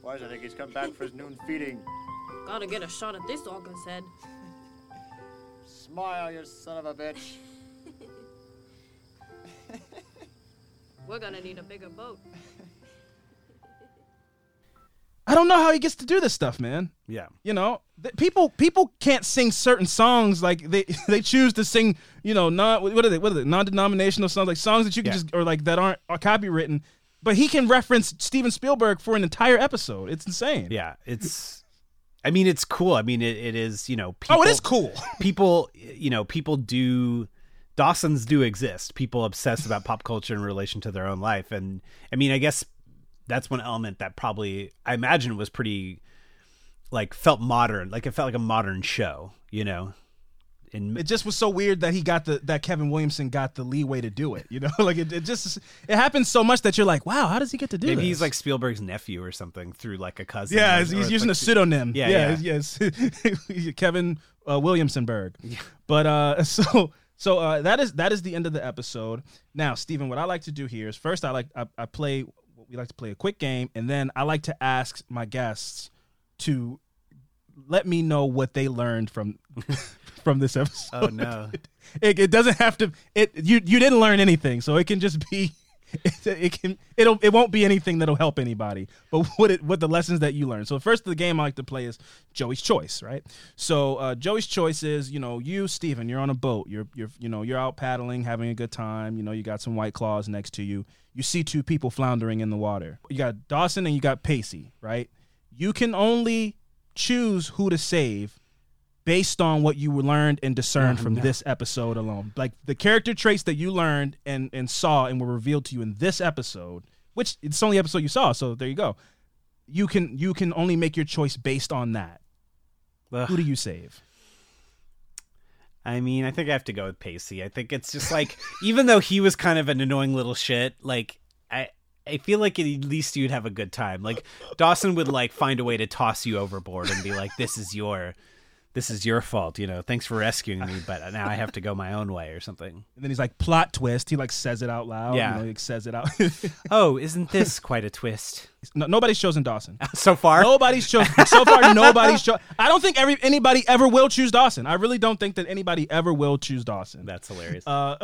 Why does I think he's come back for his noon feeding? Gotta get a shot at this August head. Smile, you son of a bitch. We're gonna need a bigger boat. I don't know how he gets to do this stuff, man. Yeah. You know, th- people people can't sing certain songs like they they choose to sing. You know, non what are they? What are they? Non-denominational songs, like songs that you can Yeah. just or like that aren't are copywritten. But he can reference Steven Spielberg for an entire episode. It's insane. Yeah, it's. I mean, it's cool. I mean, it, it is. You know, people, Oh, it is cool. people, you know, people do. Dawson's do exist. People obsessed about pop culture in relation to their own life, and I mean, I guess that's one element that probably I imagine was pretty, like, felt modern. Like it felt like a modern show. You know, in It just was so weird that he got the that Kevin Williamson got the leeway to do it. You know, like it, it just it happens so much that you're like, wow, how does he get to do maybe this? he's like Spielberg's nephew or something through like a cousin. Yeah, or- he's, or using like- a pseudonym. Yeah, yeah, yeah. yes, Kevin uh, Williamsonberg. But uh, so so uh, that is that is the end of the episode. Now, Stephen, what I like to do here is first I like I, I play we like to play a quick game, and then I like to ask my guests to let me know what they learned from from this episode. Oh, no. it, it doesn't have to. It you you didn't learn anything, so it can just be. It, it can it'll it won't be anything that'll help anybody, but what it what the lessons that you learn. So first, the game I like to play is Joey's choice, right? So uh, Joey's choice is you know you Stephen, you're on a boat, you're you're you know you're out paddling, having a good time. You know you got some white claws next to you. You see two people floundering in the water. You got Dawson and you got Pacey, right? You can only choose who to save based on what you learned and discerned Oh, from this episode alone. Like the character traits that you learned and and saw and were revealed to you in this episode, which it's the only episode you saw, so there you go. You can you can only make your choice based on that. Who do you save? I mean, I think I have to go with Pacey. I think it's just like, even though he was kind of an annoying little shit, like I, I feel like at least you'd have a good time. Like Dawson would like find a way to toss you overboard and be like, "This is your, this is your fault." You know, thanks for rescuing me, but now I have to go my own way or something. And then he's like plot twist. He like says it out loud. Yeah. you know, he says it out. oh, isn't this quite a twist? No, nobody's chosen Dawson so far. Nobody's chosen so far. Nobody's chosen. I don't think every anybody ever will choose Dawson. I really don't think that anybody ever will choose Dawson. That's hilarious. Uh,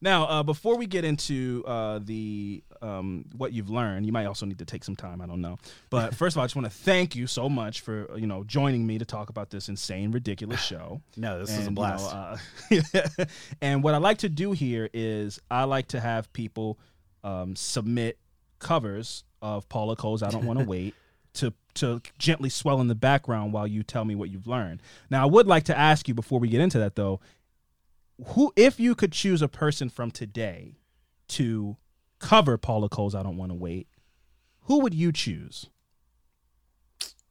now, uh, before we get into uh, the um, what you've learned, you might also need to take some time. I don't know, but first of all, I just want to thank you so much for you know joining me to talk about this insane, ridiculous show. No, this is a And, you blast. know, uh, and what I like to do here is I like to have people um, submit covers of Paula Cole's "I Don't Want to Wait." To, to gently swell in the background while you tell me what you've learned. Now, I would like to ask you before we get into that, though, who if you could choose a person from today to cover Paula Cole's I Don't Want to Wait, who would you choose?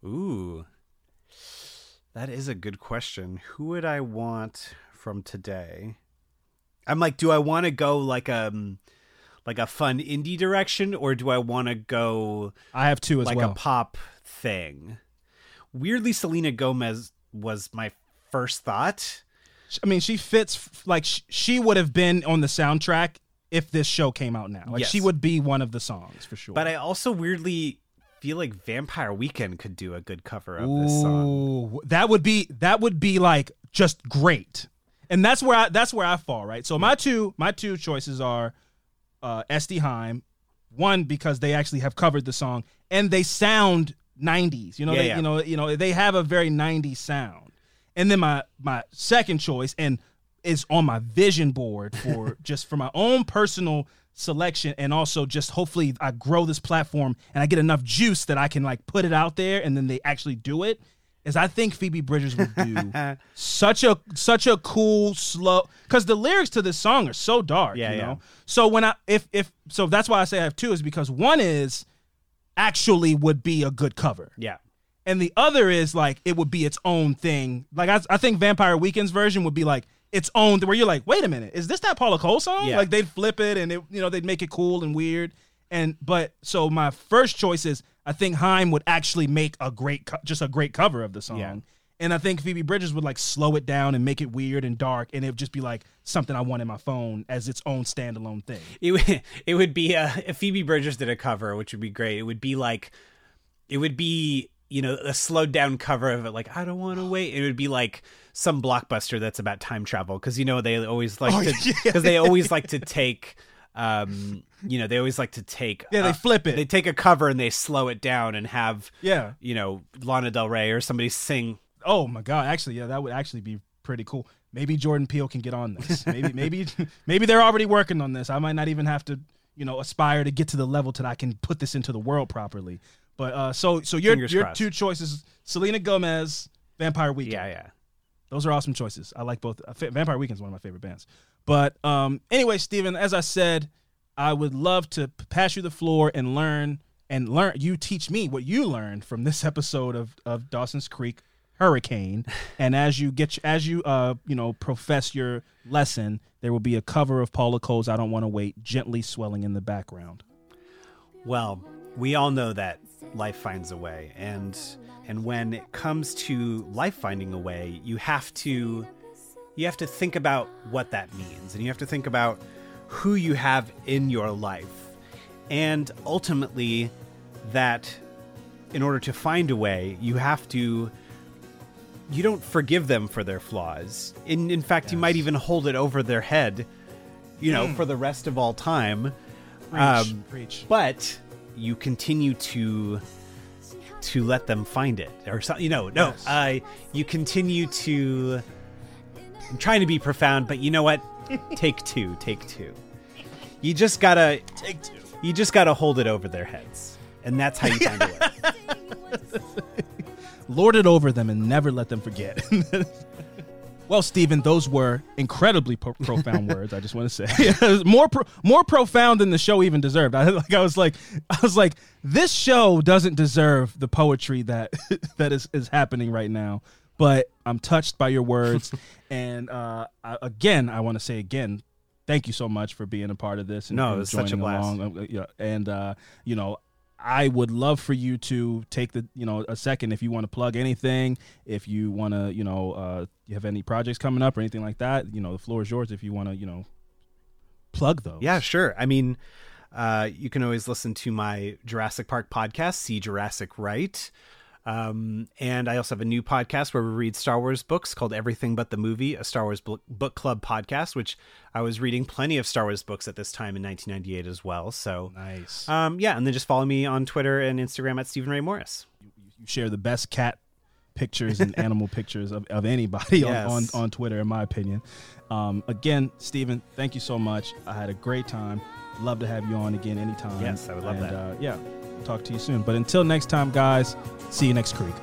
Ooh. That is a good question. Who would I want from today? I'm like, do I want to go like um like a fun indie direction or do I want to go I have two as like well. a pop thing? Weirdly Selena Gomez was my first thought. I mean, she fits like she would have been on the soundtrack if this show came out now. Like Yes. she would be one of the songs for sure. But I also weirdly feel like Vampire Weekend could do a good cover of this song. That would be that would be like just great. And that's where I that's where I fall, right? So my two my two choices are uh SD Haim, one because they actually have covered the song and they sound 90s. You know, Yeah, they, yeah. you know, you know, they have a very 90s sound. And then my my second choice and is on my vision board for just for my own personal selection and also just hopefully I grow this platform and I get enough juice that I can like put it out there and then they actually do it is I think Phoebe Bridgers would do such a such a cool slow cuz the lyrics to this song are so dark, Yeah, you yeah. know. So when I if if so that's why I say I have two is because one is actually would be a good cover. Yeah. And the other is like it would be its own thing. Like I, I think Vampire Weekend's version would be like its own where you're like, wait a minute, is this that Paula Cole song? Yeah. Like they'd flip it and it, you know they'd make it cool and weird. And but so my first choice is I think Haim would actually make a great co- just a great cover of the song. Yeah. And I think Phoebe Bridgers would like slow it down and make it weird and dark, and it would just be like something I want in my phone as its own standalone thing. It would it would be a, if Phoebe Bridgers did a cover, which would be great. It would be like it would be you know a slowed down cover of it, like I don't want to wait. It would be like some blockbuster that's about time travel because you know they always like Oh, to yeah. because they always like to take. Um, you know, they always like to take. Yeah, they uh, flip it. They take a cover and they slow it down and have. Yeah. You know, Lana Del Rey or somebody sing. Oh my god! Actually, yeah, that would actually be pretty cool. Maybe Jordan Peele can get on this. Maybe, maybe, maybe they're already working on this. I might not even have to, you know, aspire to get to the level that I can put this into the world properly. But uh, so, so your Fingers your crossed. two choices: Selena Gomez, Vampire Weekend. Yeah, yeah. Those are awesome choices. I like both. Uh, Vampire Weekend is one of my favorite bands. But um, anyway, Stephen, as I said, I would love to pass you the floor and learn and learn. You teach me what you learned from this episode of of Dawson's Creek Hurricane. and as you get as you uh you know profess your lesson, there will be a cover of Paula Cole's "I Don't Want to Wait" gently swelling in the background. Well, we all know that life finds a way, and and when it comes to life finding a way, you have to you have to think about what that means, and you have to think about who you have in your life, and ultimately that in order to find a way, you have to you don't forgive them for their flaws. In in fact, you might even hold it over their head, you know, Mm. for the rest of all time. Preach, preach. But you continue to to let them find it, or so, you know, no, Yes. uh, you continue to. I'm trying to be profound, but you know what? take two, take two. You just gotta take two. You just gotta hold it over their heads, and that's how you find a way. lord it over them and never let them forget. well, Stephen, those were incredibly pro- profound words. I just want to say more pro- more profound than the show even deserved. I like I was like I was like this show doesn't deserve the poetry that that is is happening right now. But I'm touched by your words, and uh, I, again, I want to say again, thank you so much for being a part of this. And, No, it and was such a blast. along. Uh, and uh, you know, I would love for you to take the you know a second if you want to plug anything, if you want to you know uh, you have any projects coming up or anything like that. You know, the floor is yours if you want to you know plug those. Yeah, sure. I mean, uh, you can always listen to my Jurassic Park podcast, See Jurassic Right. Um, and I also have a new podcast where we read Star Wars books called Everything But the Movie, a Star Wars book, book club podcast, which I was reading plenty of Star Wars books at this time in 1998 as well. So nice. Um, yeah, and then just follow me on Twitter and Instagram at Stephen Ray Morris. you share the best cat pictures and animal pictures of, of anybody on, on, on Twitter, in my opinion. Um, again, Stephen, thank you so much. I had a great time. Love to have you on again anytime. Yes, I would love And, that. Uh, yeah, talk to you soon. But until next time, guys, see you next creek.